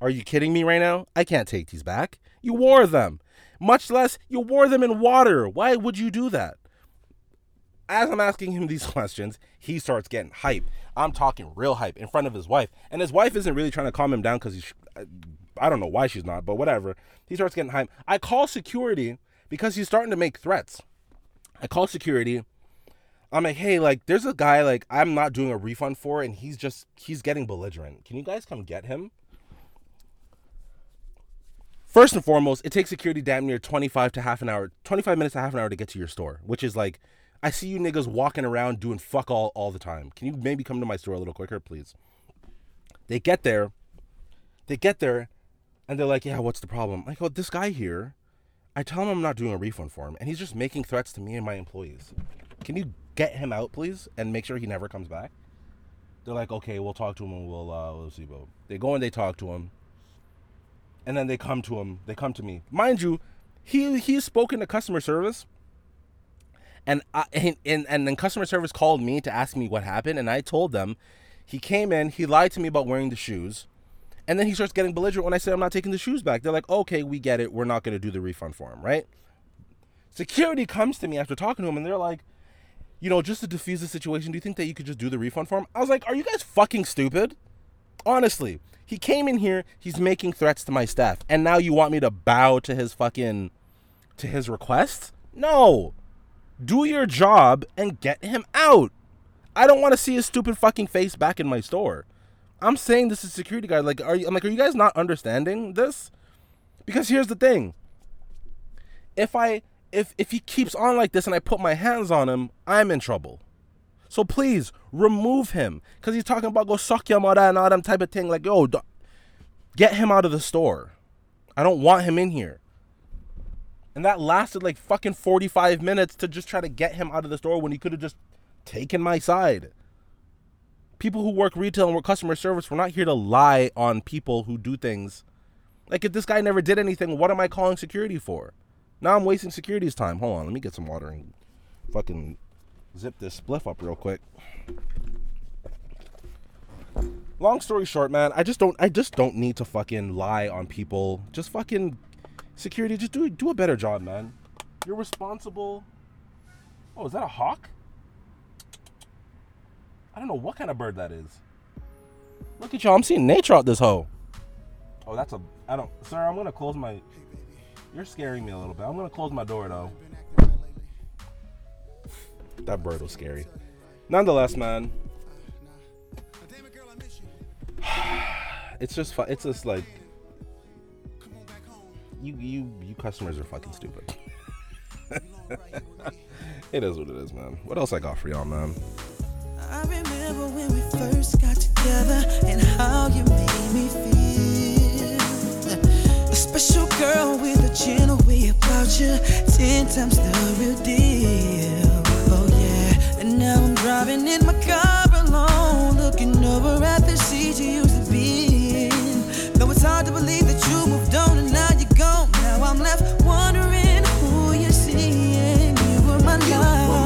are you kidding me right now? I can't take these back. You wore them. Much less you wore them in water. Why would you do that?" As I'm asking him these questions, he starts getting hype. I'm talking real hype in front of his wife, and his wife isn't really trying to calm him down because he's. Uh, I don't know why she's not, but whatever. He starts getting hype. I call security because he's starting to make threats. I call security. I'm like, hey, like, there's a guy like I'm not doing a refund for, and he's just he's getting belligerent. Can you guys come get him? First and foremost, it takes security damn near 25 to half an hour, 25 minutes to half an hour to get to your store, which is like, I see you niggas walking around doing fuck all all the time. Can you maybe come to my store a little quicker, please? They get there, they get there, and they're like, yeah, what's the problem? I go, this guy here, I tell him I'm not doing a refund for him, and he's just making threats to me and my employees. Can you get him out, please, and make sure he never comes back? They're like, okay, we'll talk to him and we'll uh, we'll see. But they go and they talk to him, and then they come to him. They come to me, mind you. He he's spoken to customer service, and I and and, and then customer service called me to ask me what happened, and I told them he came in, he lied to me about wearing the shoes. And then he starts getting belligerent when I say I'm not taking the shoes back. They're like, okay, we get it. We're not going to do the refund for him, right? Security comes to me after talking to him and they're like, you know, just to defuse the situation, do you think that you could just do the refund for him? I was like, are you guys fucking stupid? Honestly, he came in here, he's making threats to my staff, and now you want me to bow to his fucking to his request? No. Do your job and get him out. I don't want to see his stupid fucking face back in my store. I'm saying this is security guard. Like, are you? I'm like, are you guys not understanding this? Because here's the thing. If I if if he keeps on like this and I put my hands on him, I'm in trouble. So please remove him because he's talking about go suck your mother and all them type of thing. Like, yo, d- get him out of the store. I don't want him in here. And that lasted like fucking 45 minutes to just try to get him out of the store when he could have just taken my side people who work retail and work customer service, we're not here to lie on people who do things. Like if this guy never did anything, what am I calling security for? Now I'm wasting security's time. Hold on, let me get some water and fucking zip this spliff up real quick. long story short, man, I just don't I just don't need to fucking lie on people. Just fucking security, just do do a better job, man. You're responsible. Oh, is that a hawk? I don't know what kind of bird that is. Look at y'all, I'm seeing nature out this hole. Oh, that's a I don't sir, I'm gonna close my You're scaring me a little bit. I'm gonna close my door though. That bird was scary. Nonetheless, man. It's just fu- it's just like you you you customers are fucking stupid. it is what it is, man. What else I got for y'all, man? I remember when we first got together and how you made me feel. A special girl with a gentle way about you, ten times the real deal. Oh yeah, and now I'm driving in my car alone, looking over at the seat you used to be in. Though it's hard to believe that you moved on and now you're gone. Now I'm left wondering who you're seeing. You were my love,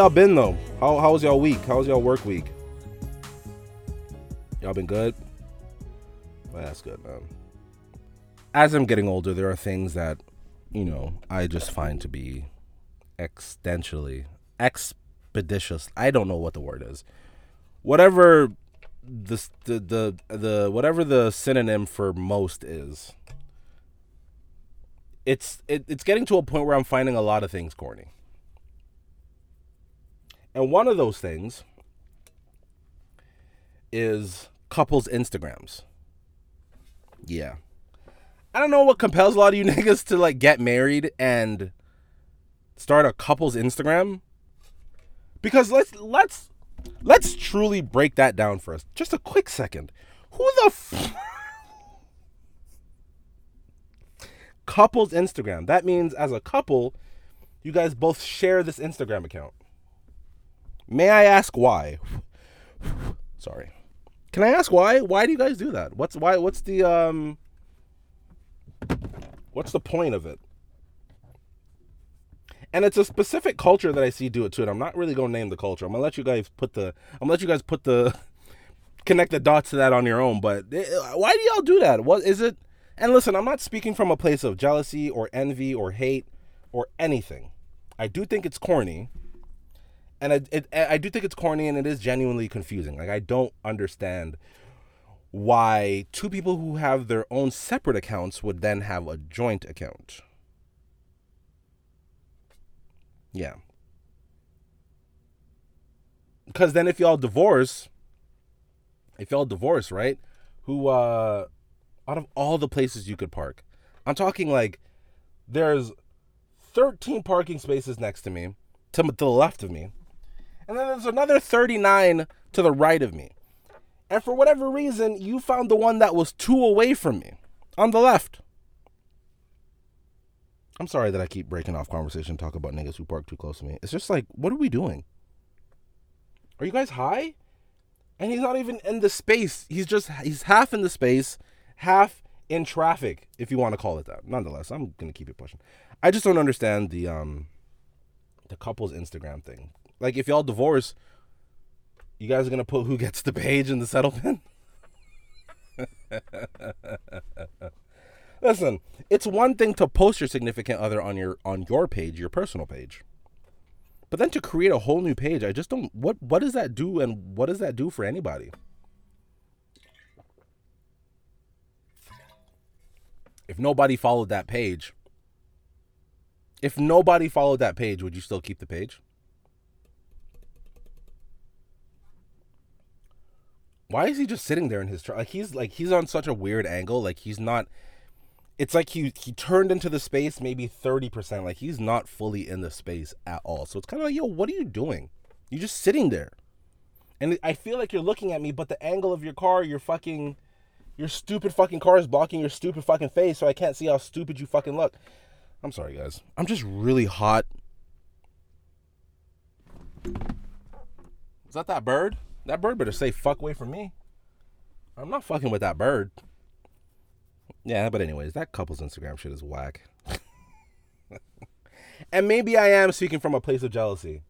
y'all been though? How how was y'all week? How was y'all work week? Y'all been good? Well, that's good, man. As I'm getting older, there are things that, you know, I just find to be extensionally expeditious. I don't know what the word is. Whatever the the the, the whatever the synonym for most is. It's it, it's getting to a point where I'm finding a lot of things corny. And one of those things is couples Instagrams. Yeah. I don't know what compels a lot of you niggas to like get married and start a couple's Instagram. Because let's let's let's truly break that down for us. Just a quick second. Who the f- couple's Instagram? That means as a couple, you guys both share this Instagram account. May I ask why? Sorry. Can I ask why? Why do you guys do that? What's why what's the um What's the point of it? And it's a specific culture that I see do it to it. I'm not really gonna name the culture. I'm gonna let you guys put the. I'm gonna let you guys put the connect the dots to that on your own. But eh, why do y'all do that? What is it? And listen, I'm not speaking from a place of jealousy or envy or hate or anything. I do think it's corny, and I, it, I do think it's corny, and it is genuinely confusing. Like I don't understand why two people who have their own separate accounts would then have a joint account. Yeah. Because then if y'all divorce, if y'all divorce, right? Who uh out of all the places you could park. I'm talking like there's 13 parking spaces next to me, to, to the left of me. And then there's another 39 to the right of me. And for whatever reason, you found the one that was two away from me on the left. I'm sorry that I keep breaking off conversation talk about niggas who park too close to me. It's just like, what are we doing? Are you guys high? And he's not even in the space. He's just he's half in the space, half in traffic, if you want to call it that. Nonetheless, I'm gonna keep it pushing. I just don't understand the um the couple's Instagram thing. Like if y'all divorce, you guys are gonna put who gets the page in the settlement? Listen, it's one thing to post your significant other on your on your page, your personal page. But then to create a whole new page, I just don't what what does that do and what does that do for anybody? If nobody followed that page, if nobody followed that page, would you still keep the page? Why is he just sitting there in his truck? Like he's like he's on such a weird angle. Like he's not. It's like he he turned into the space maybe thirty percent. Like he's not fully in the space at all. So it's kind of like, yo, what are you doing? You're just sitting there, and I feel like you're looking at me, but the angle of your car, your fucking, your stupid fucking car is blocking your stupid fucking face, so I can't see how stupid you fucking look. I'm sorry, guys. I'm just really hot. Is that that bird? That bird better say fuck away from me. I'm not fucking with that bird. Yeah, but anyways, that couple's Instagram shit is whack. and maybe I am speaking from a place of jealousy.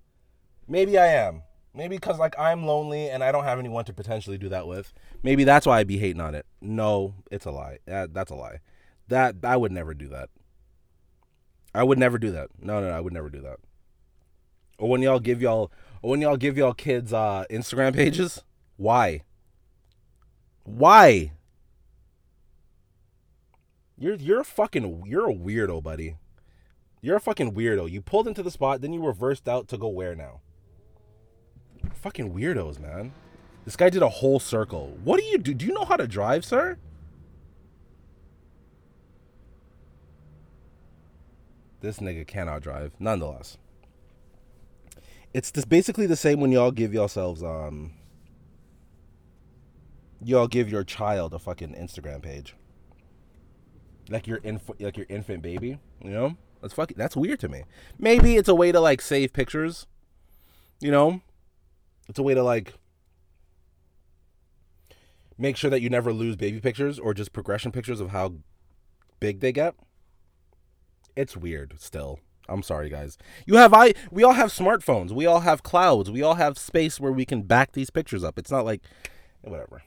Maybe I am. Maybe because like I'm lonely and I don't have anyone to potentially do that with. Maybe that's why I'd be hating on it. No, it's a lie. That, that's a lie. That I would never do that. I would never do that. No, no, no, I would never do that. Or when y'all give y'all when y'all give y'all kids uh Instagram pages, why? Why? You're you're a fucking you're a weirdo, buddy. You're a fucking weirdo. You pulled into the spot, then you reversed out to go where now? Fucking weirdos, man. This guy did a whole circle. What do you do? Do you know how to drive, sir? This nigga cannot drive. Nonetheless. It's this basically the same when y'all give yourselves um y'all give your child a fucking Instagram page. Like your inf- like your infant baby, you know? That's fucking that's weird to me. Maybe it's a way to like save pictures. You know? It's a way to like make sure that you never lose baby pictures or just progression pictures of how big they get. It's weird still. I'm sorry guys. You have I we all have smartphones. We all have clouds. We all have space where we can back these pictures up. It's not like whatever.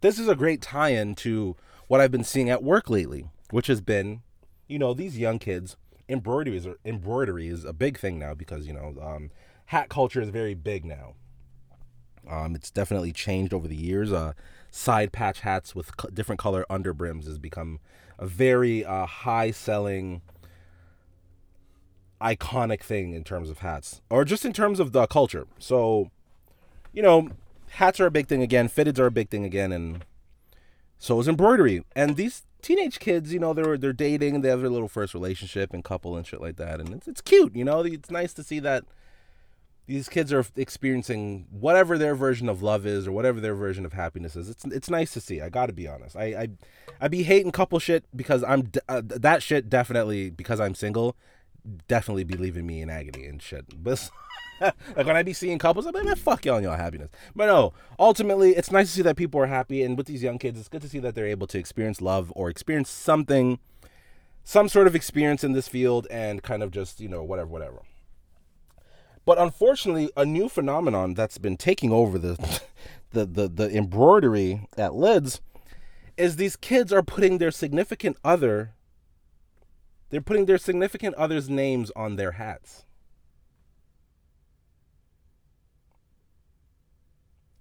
This is a great tie-in to what I've been seeing at work lately, which has been, you know, these young kids embroideries are embroidery is a big thing now because, you know, um, hat culture is very big now. Um, it's definitely changed over the years. Uh, side patch hats with co- different color underbrims has become a very uh, high selling, iconic thing in terms of hats, or just in terms of the culture. So, you know, hats are a big thing again. Fitteds are a big thing again, and so is embroidery. And these teenage kids, you know, they're they're dating, they have their little first relationship and couple and shit like that, and it's it's cute. You know, it's nice to see that these kids are experiencing whatever their version of love is or whatever their version of happiness is. It's it's nice to see. I got to be honest. I I I be hating couple shit because I'm uh, that shit definitely because I'm single, definitely be leaving me in agony and shit. But like when I be seeing couples, I'm like, man, fuck y'all and y'all happiness. But no, ultimately, it's nice to see that people are happy, and with these young kids, it's good to see that they're able to experience love or experience something some sort of experience in this field and kind of just, you know, whatever, whatever. But unfortunately, a new phenomenon that's been taking over the the the, the embroidery at lids is these kids are putting their significant other they're putting their significant other's names on their hats.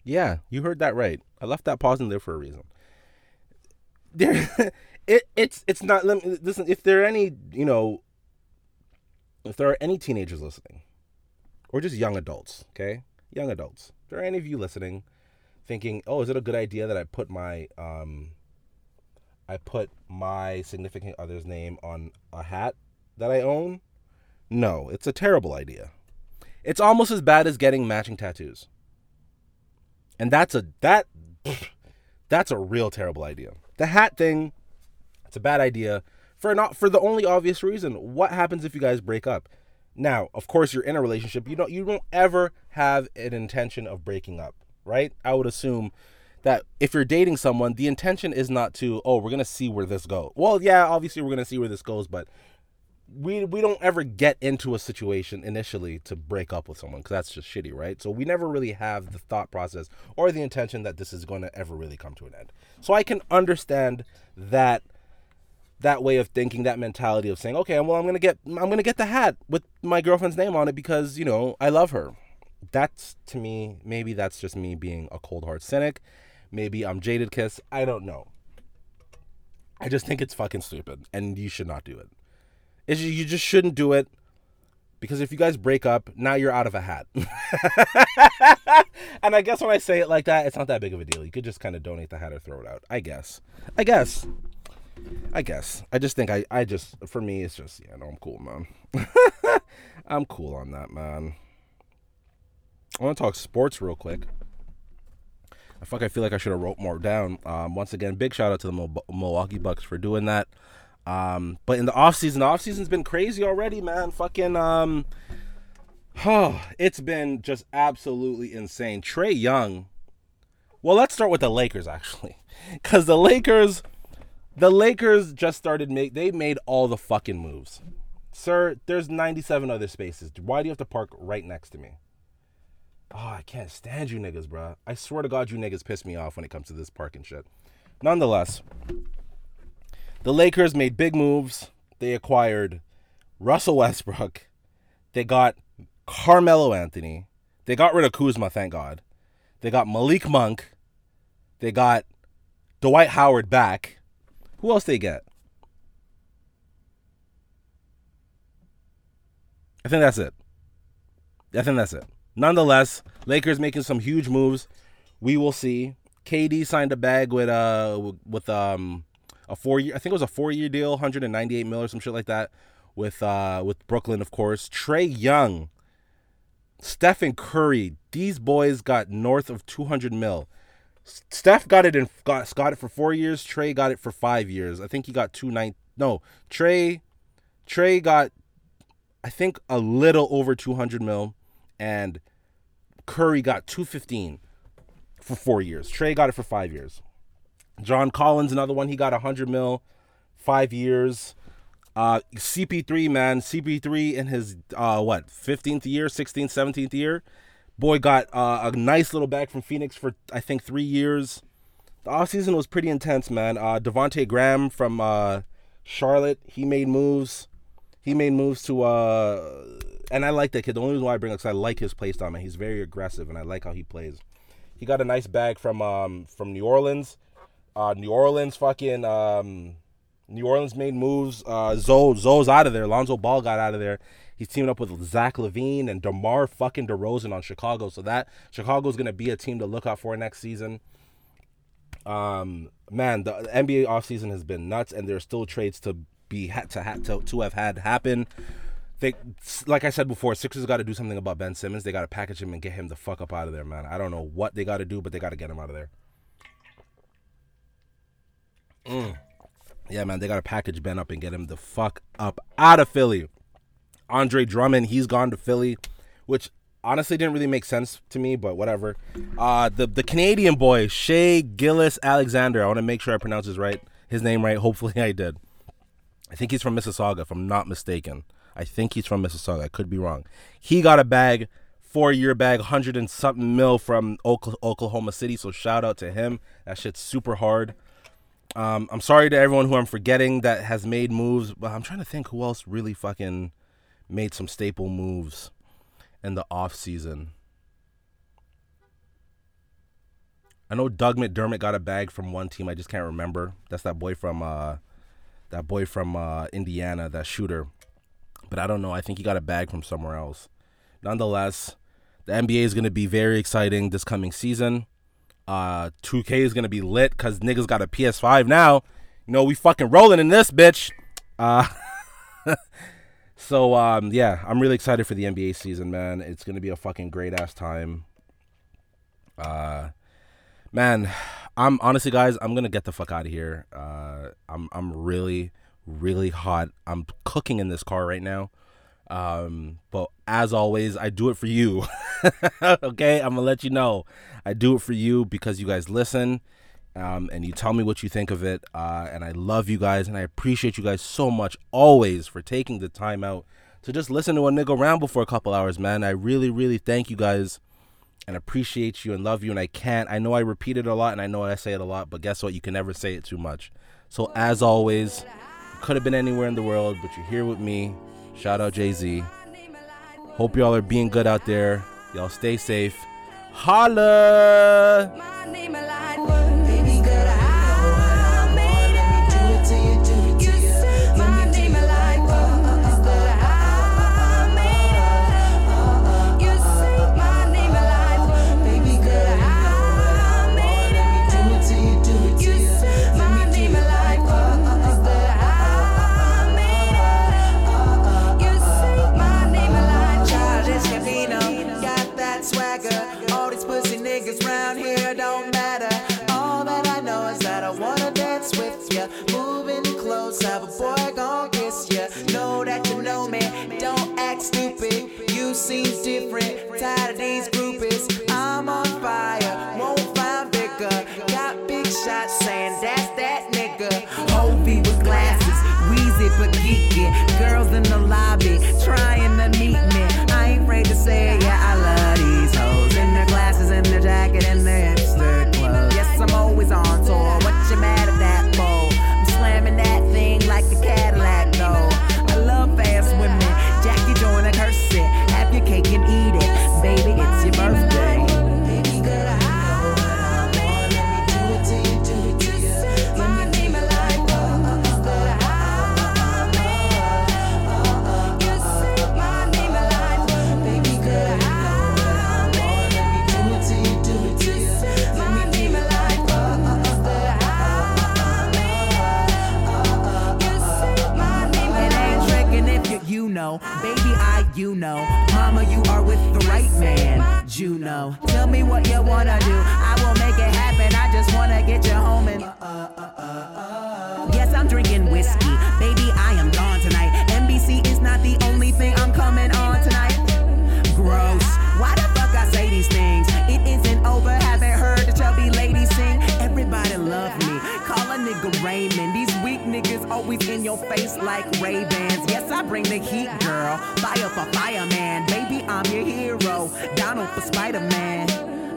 Yeah, you heard that right. I left that pause in there for a reason. There, it it's it's not. let me- Listen, if there are any, you know, if there are any teenagers listening, or just young adults, okay, young adults, if there are any of you listening, thinking, oh, is it a good idea that I put my um, I put my significant other's name on a hat that I own? No, it's a terrible idea. It's almost as bad as getting matching tattoos. And that's a that that's a real terrible idea. The hat thing, it's a bad idea for not for the only obvious reason. What happens if you guys break up? Now, of course, you're in a relationship. You don't you don't ever have an intention of breaking up, right? I would assume that if you're dating someone, the intention is not to, oh, we're gonna see where this goes. Well, yeah, obviously we're gonna see where this goes, but we we don't ever get into a situation initially to break up with someone because that's just shitty, right? So we never really have the thought process or the intention that this is going to ever really come to an end. So I can understand that that way of thinking, that mentality of saying, okay, well, I'm gonna get I'm gonna get the hat with my girlfriend's name on it because you know I love her. That's to me, maybe that's just me being a cold hard cynic. Maybe I'm jaded kiss. I don't know. I just think it's fucking stupid, and you should not do it. It's, you just shouldn't do it because if you guys break up, now you're out of a hat. and I guess when I say it like that, it's not that big of a deal. You could just kind of donate the hat or throw it out. I guess. I guess. I guess. I just think I, I just, for me, it's just, yeah, no, I'm cool, man. I'm cool on that, man. I want to talk sports real quick. I fuck, I feel like I should have wrote more down. Um, once again, big shout out to the Mil- Milwaukee Bucks for doing that. Um, but in the offseason, the offseason's been crazy already, man. Fucking, um, oh, it's been just absolutely insane. Trae Young. Well, let's start with the Lakers, actually. Because the Lakers, the Lakers just started make they made all the fucking moves. Sir, there's 97 other spaces. Why do you have to park right next to me? Oh, I can't stand you niggas, bro. I swear to God, you niggas piss me off when it comes to this parking shit. Nonetheless, the Lakers made big moves. They acquired Russell Westbrook. They got Carmelo Anthony. They got rid of Kuzma, thank God. They got Malik Monk. They got Dwight Howard back. Who else they get? I think that's it. I think that's it. Nonetheless, Lakers making some huge moves. We will see. KD signed a bag with uh with um a four year I think it was a four year deal, 198 mil or some shit like that with uh with Brooklyn, of course. Trae Young, Stephen Curry, these boys got north of 200 mil. Steph got it in got got it for four years. Trae got it for five years. I think he got two nine. No, Trae, Trae got, I think a little over 200 mil, and Curry got 215 for four years. Trae got it for five years. John Collins, another one, he got 100 mil, five years. Uh, CP3, man, CP3 in his uh what 15th year, 16th, 17th year, boy got uh, a nice little bag from Phoenix for I think three years. The offseason was pretty intense, man. Uh, Devonte Graham from uh, Charlotte, he made moves. He made moves to uh, and I like that kid. The only reason why I bring it because I like his play style, man. He's very aggressive, and I like how he plays. He got a nice bag from um from New Orleans. Uh, New Orleans, fucking um, New Orleans made moves. Uh, Zoe, Zoe's out of there. Lonzo Ball got out of there. He's teaming up with Zach LaVine and DeMar fucking DeRozan on Chicago. So that Chicago's gonna be a team to look out for next season. Um, man, the NBA offseason has been nuts, and there's still trades to be had to ha- to, to have had happen. They, like I said before, Sixers got to do something about Ben Simmons. They got to package him and get him the fuck up out of there, man. I don't know what they got to do, but they got to get him out of there. Mm. Yeah, man, they got to package Ben up and get him the fuck up out of Philly. Andre Drummond, he's gone to Philly, which honestly didn't really make sense to me, but whatever. Uh, the the Canadian boy Shai Gilgeous-Alexander. I want to make sure I pronounce his right his name right. Hopefully, I did. I think he's from Mississauga, if I'm not mistaken. I think he's from Mississauga. I could be wrong. He got a bag, four year bag, hundred and something mil from Oklahoma City. So shout out to him. That shit's super hard. Um, I'm sorry to everyone who I'm forgetting that has made moves, but I'm trying to think who else really fucking made some staple moves in the off season. I know Doug McDermott got a bag from one team. I just can't remember. That's that boy from uh, that boy from uh, Indiana, that shooter. But I don't know. I think he got a bag from somewhere else. Nonetheless, the NBA is going to be very exciting this coming season. Uh, 2K is going to be lit because niggas got a PS5 now. You know, we fucking rolling in this bitch. Uh, so, um, yeah, I'm really excited for the NBA season, man. It's going to be a fucking great ass time. Uh, man, I'm honestly, guys, I'm gonna get the fuck out of here. Uh, I'm I'm really really hot. I'm cooking in this car right now. Um, but as always, I do it for you. okay, I'm gonna let you know. I do it for you because you guys listen. Um, and you tell me what you think of it. Uh, and I love you guys, and I appreciate you guys so much always for taking the time out to just listen to a nigga ramble for a couple hours, man. I really, really thank you guys and appreciate you and love you. And I can't, I know I repeat it a lot and I know I say it a lot, but guess what? You can never say it too much. So, as always, could have been anywhere in the world, but you're here with me. Shout out Jay Z. Hope y'all are being good out there. Y'all stay safe. Holla! But geeky. You know. Mama, you are with the right man. Juno. Tell me what you wanna do. I will make it happen. I just wanna get you home nigga Raymond. These weak niggas always in your face like Ray Bans. Yes, I bring the heat, girl. Fire for fireman. Baby, I'm your hero. Donald for Spider Man.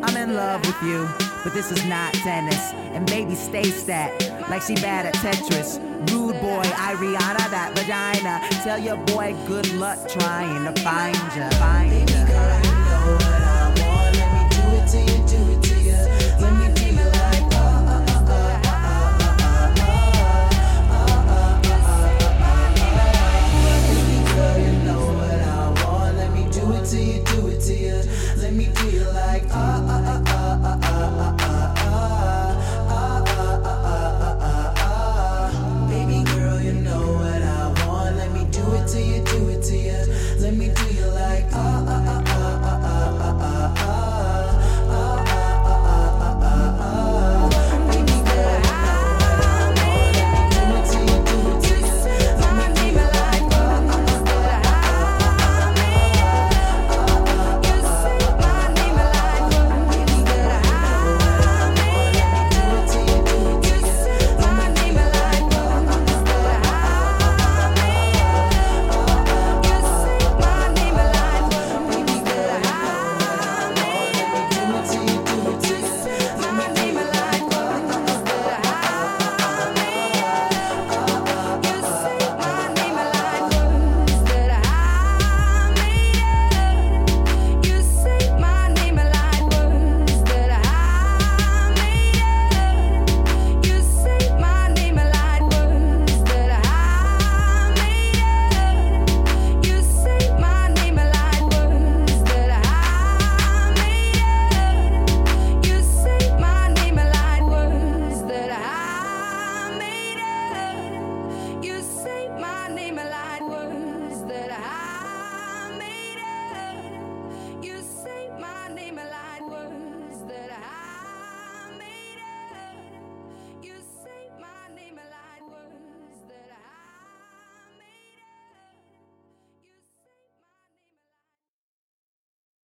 I'm in love with you, but this is not tennis. And baby, stay stat like she bad at Tetris. Rude boy, Ariana, that vagina. Tell your boy good luck trying to find ya. Find ya.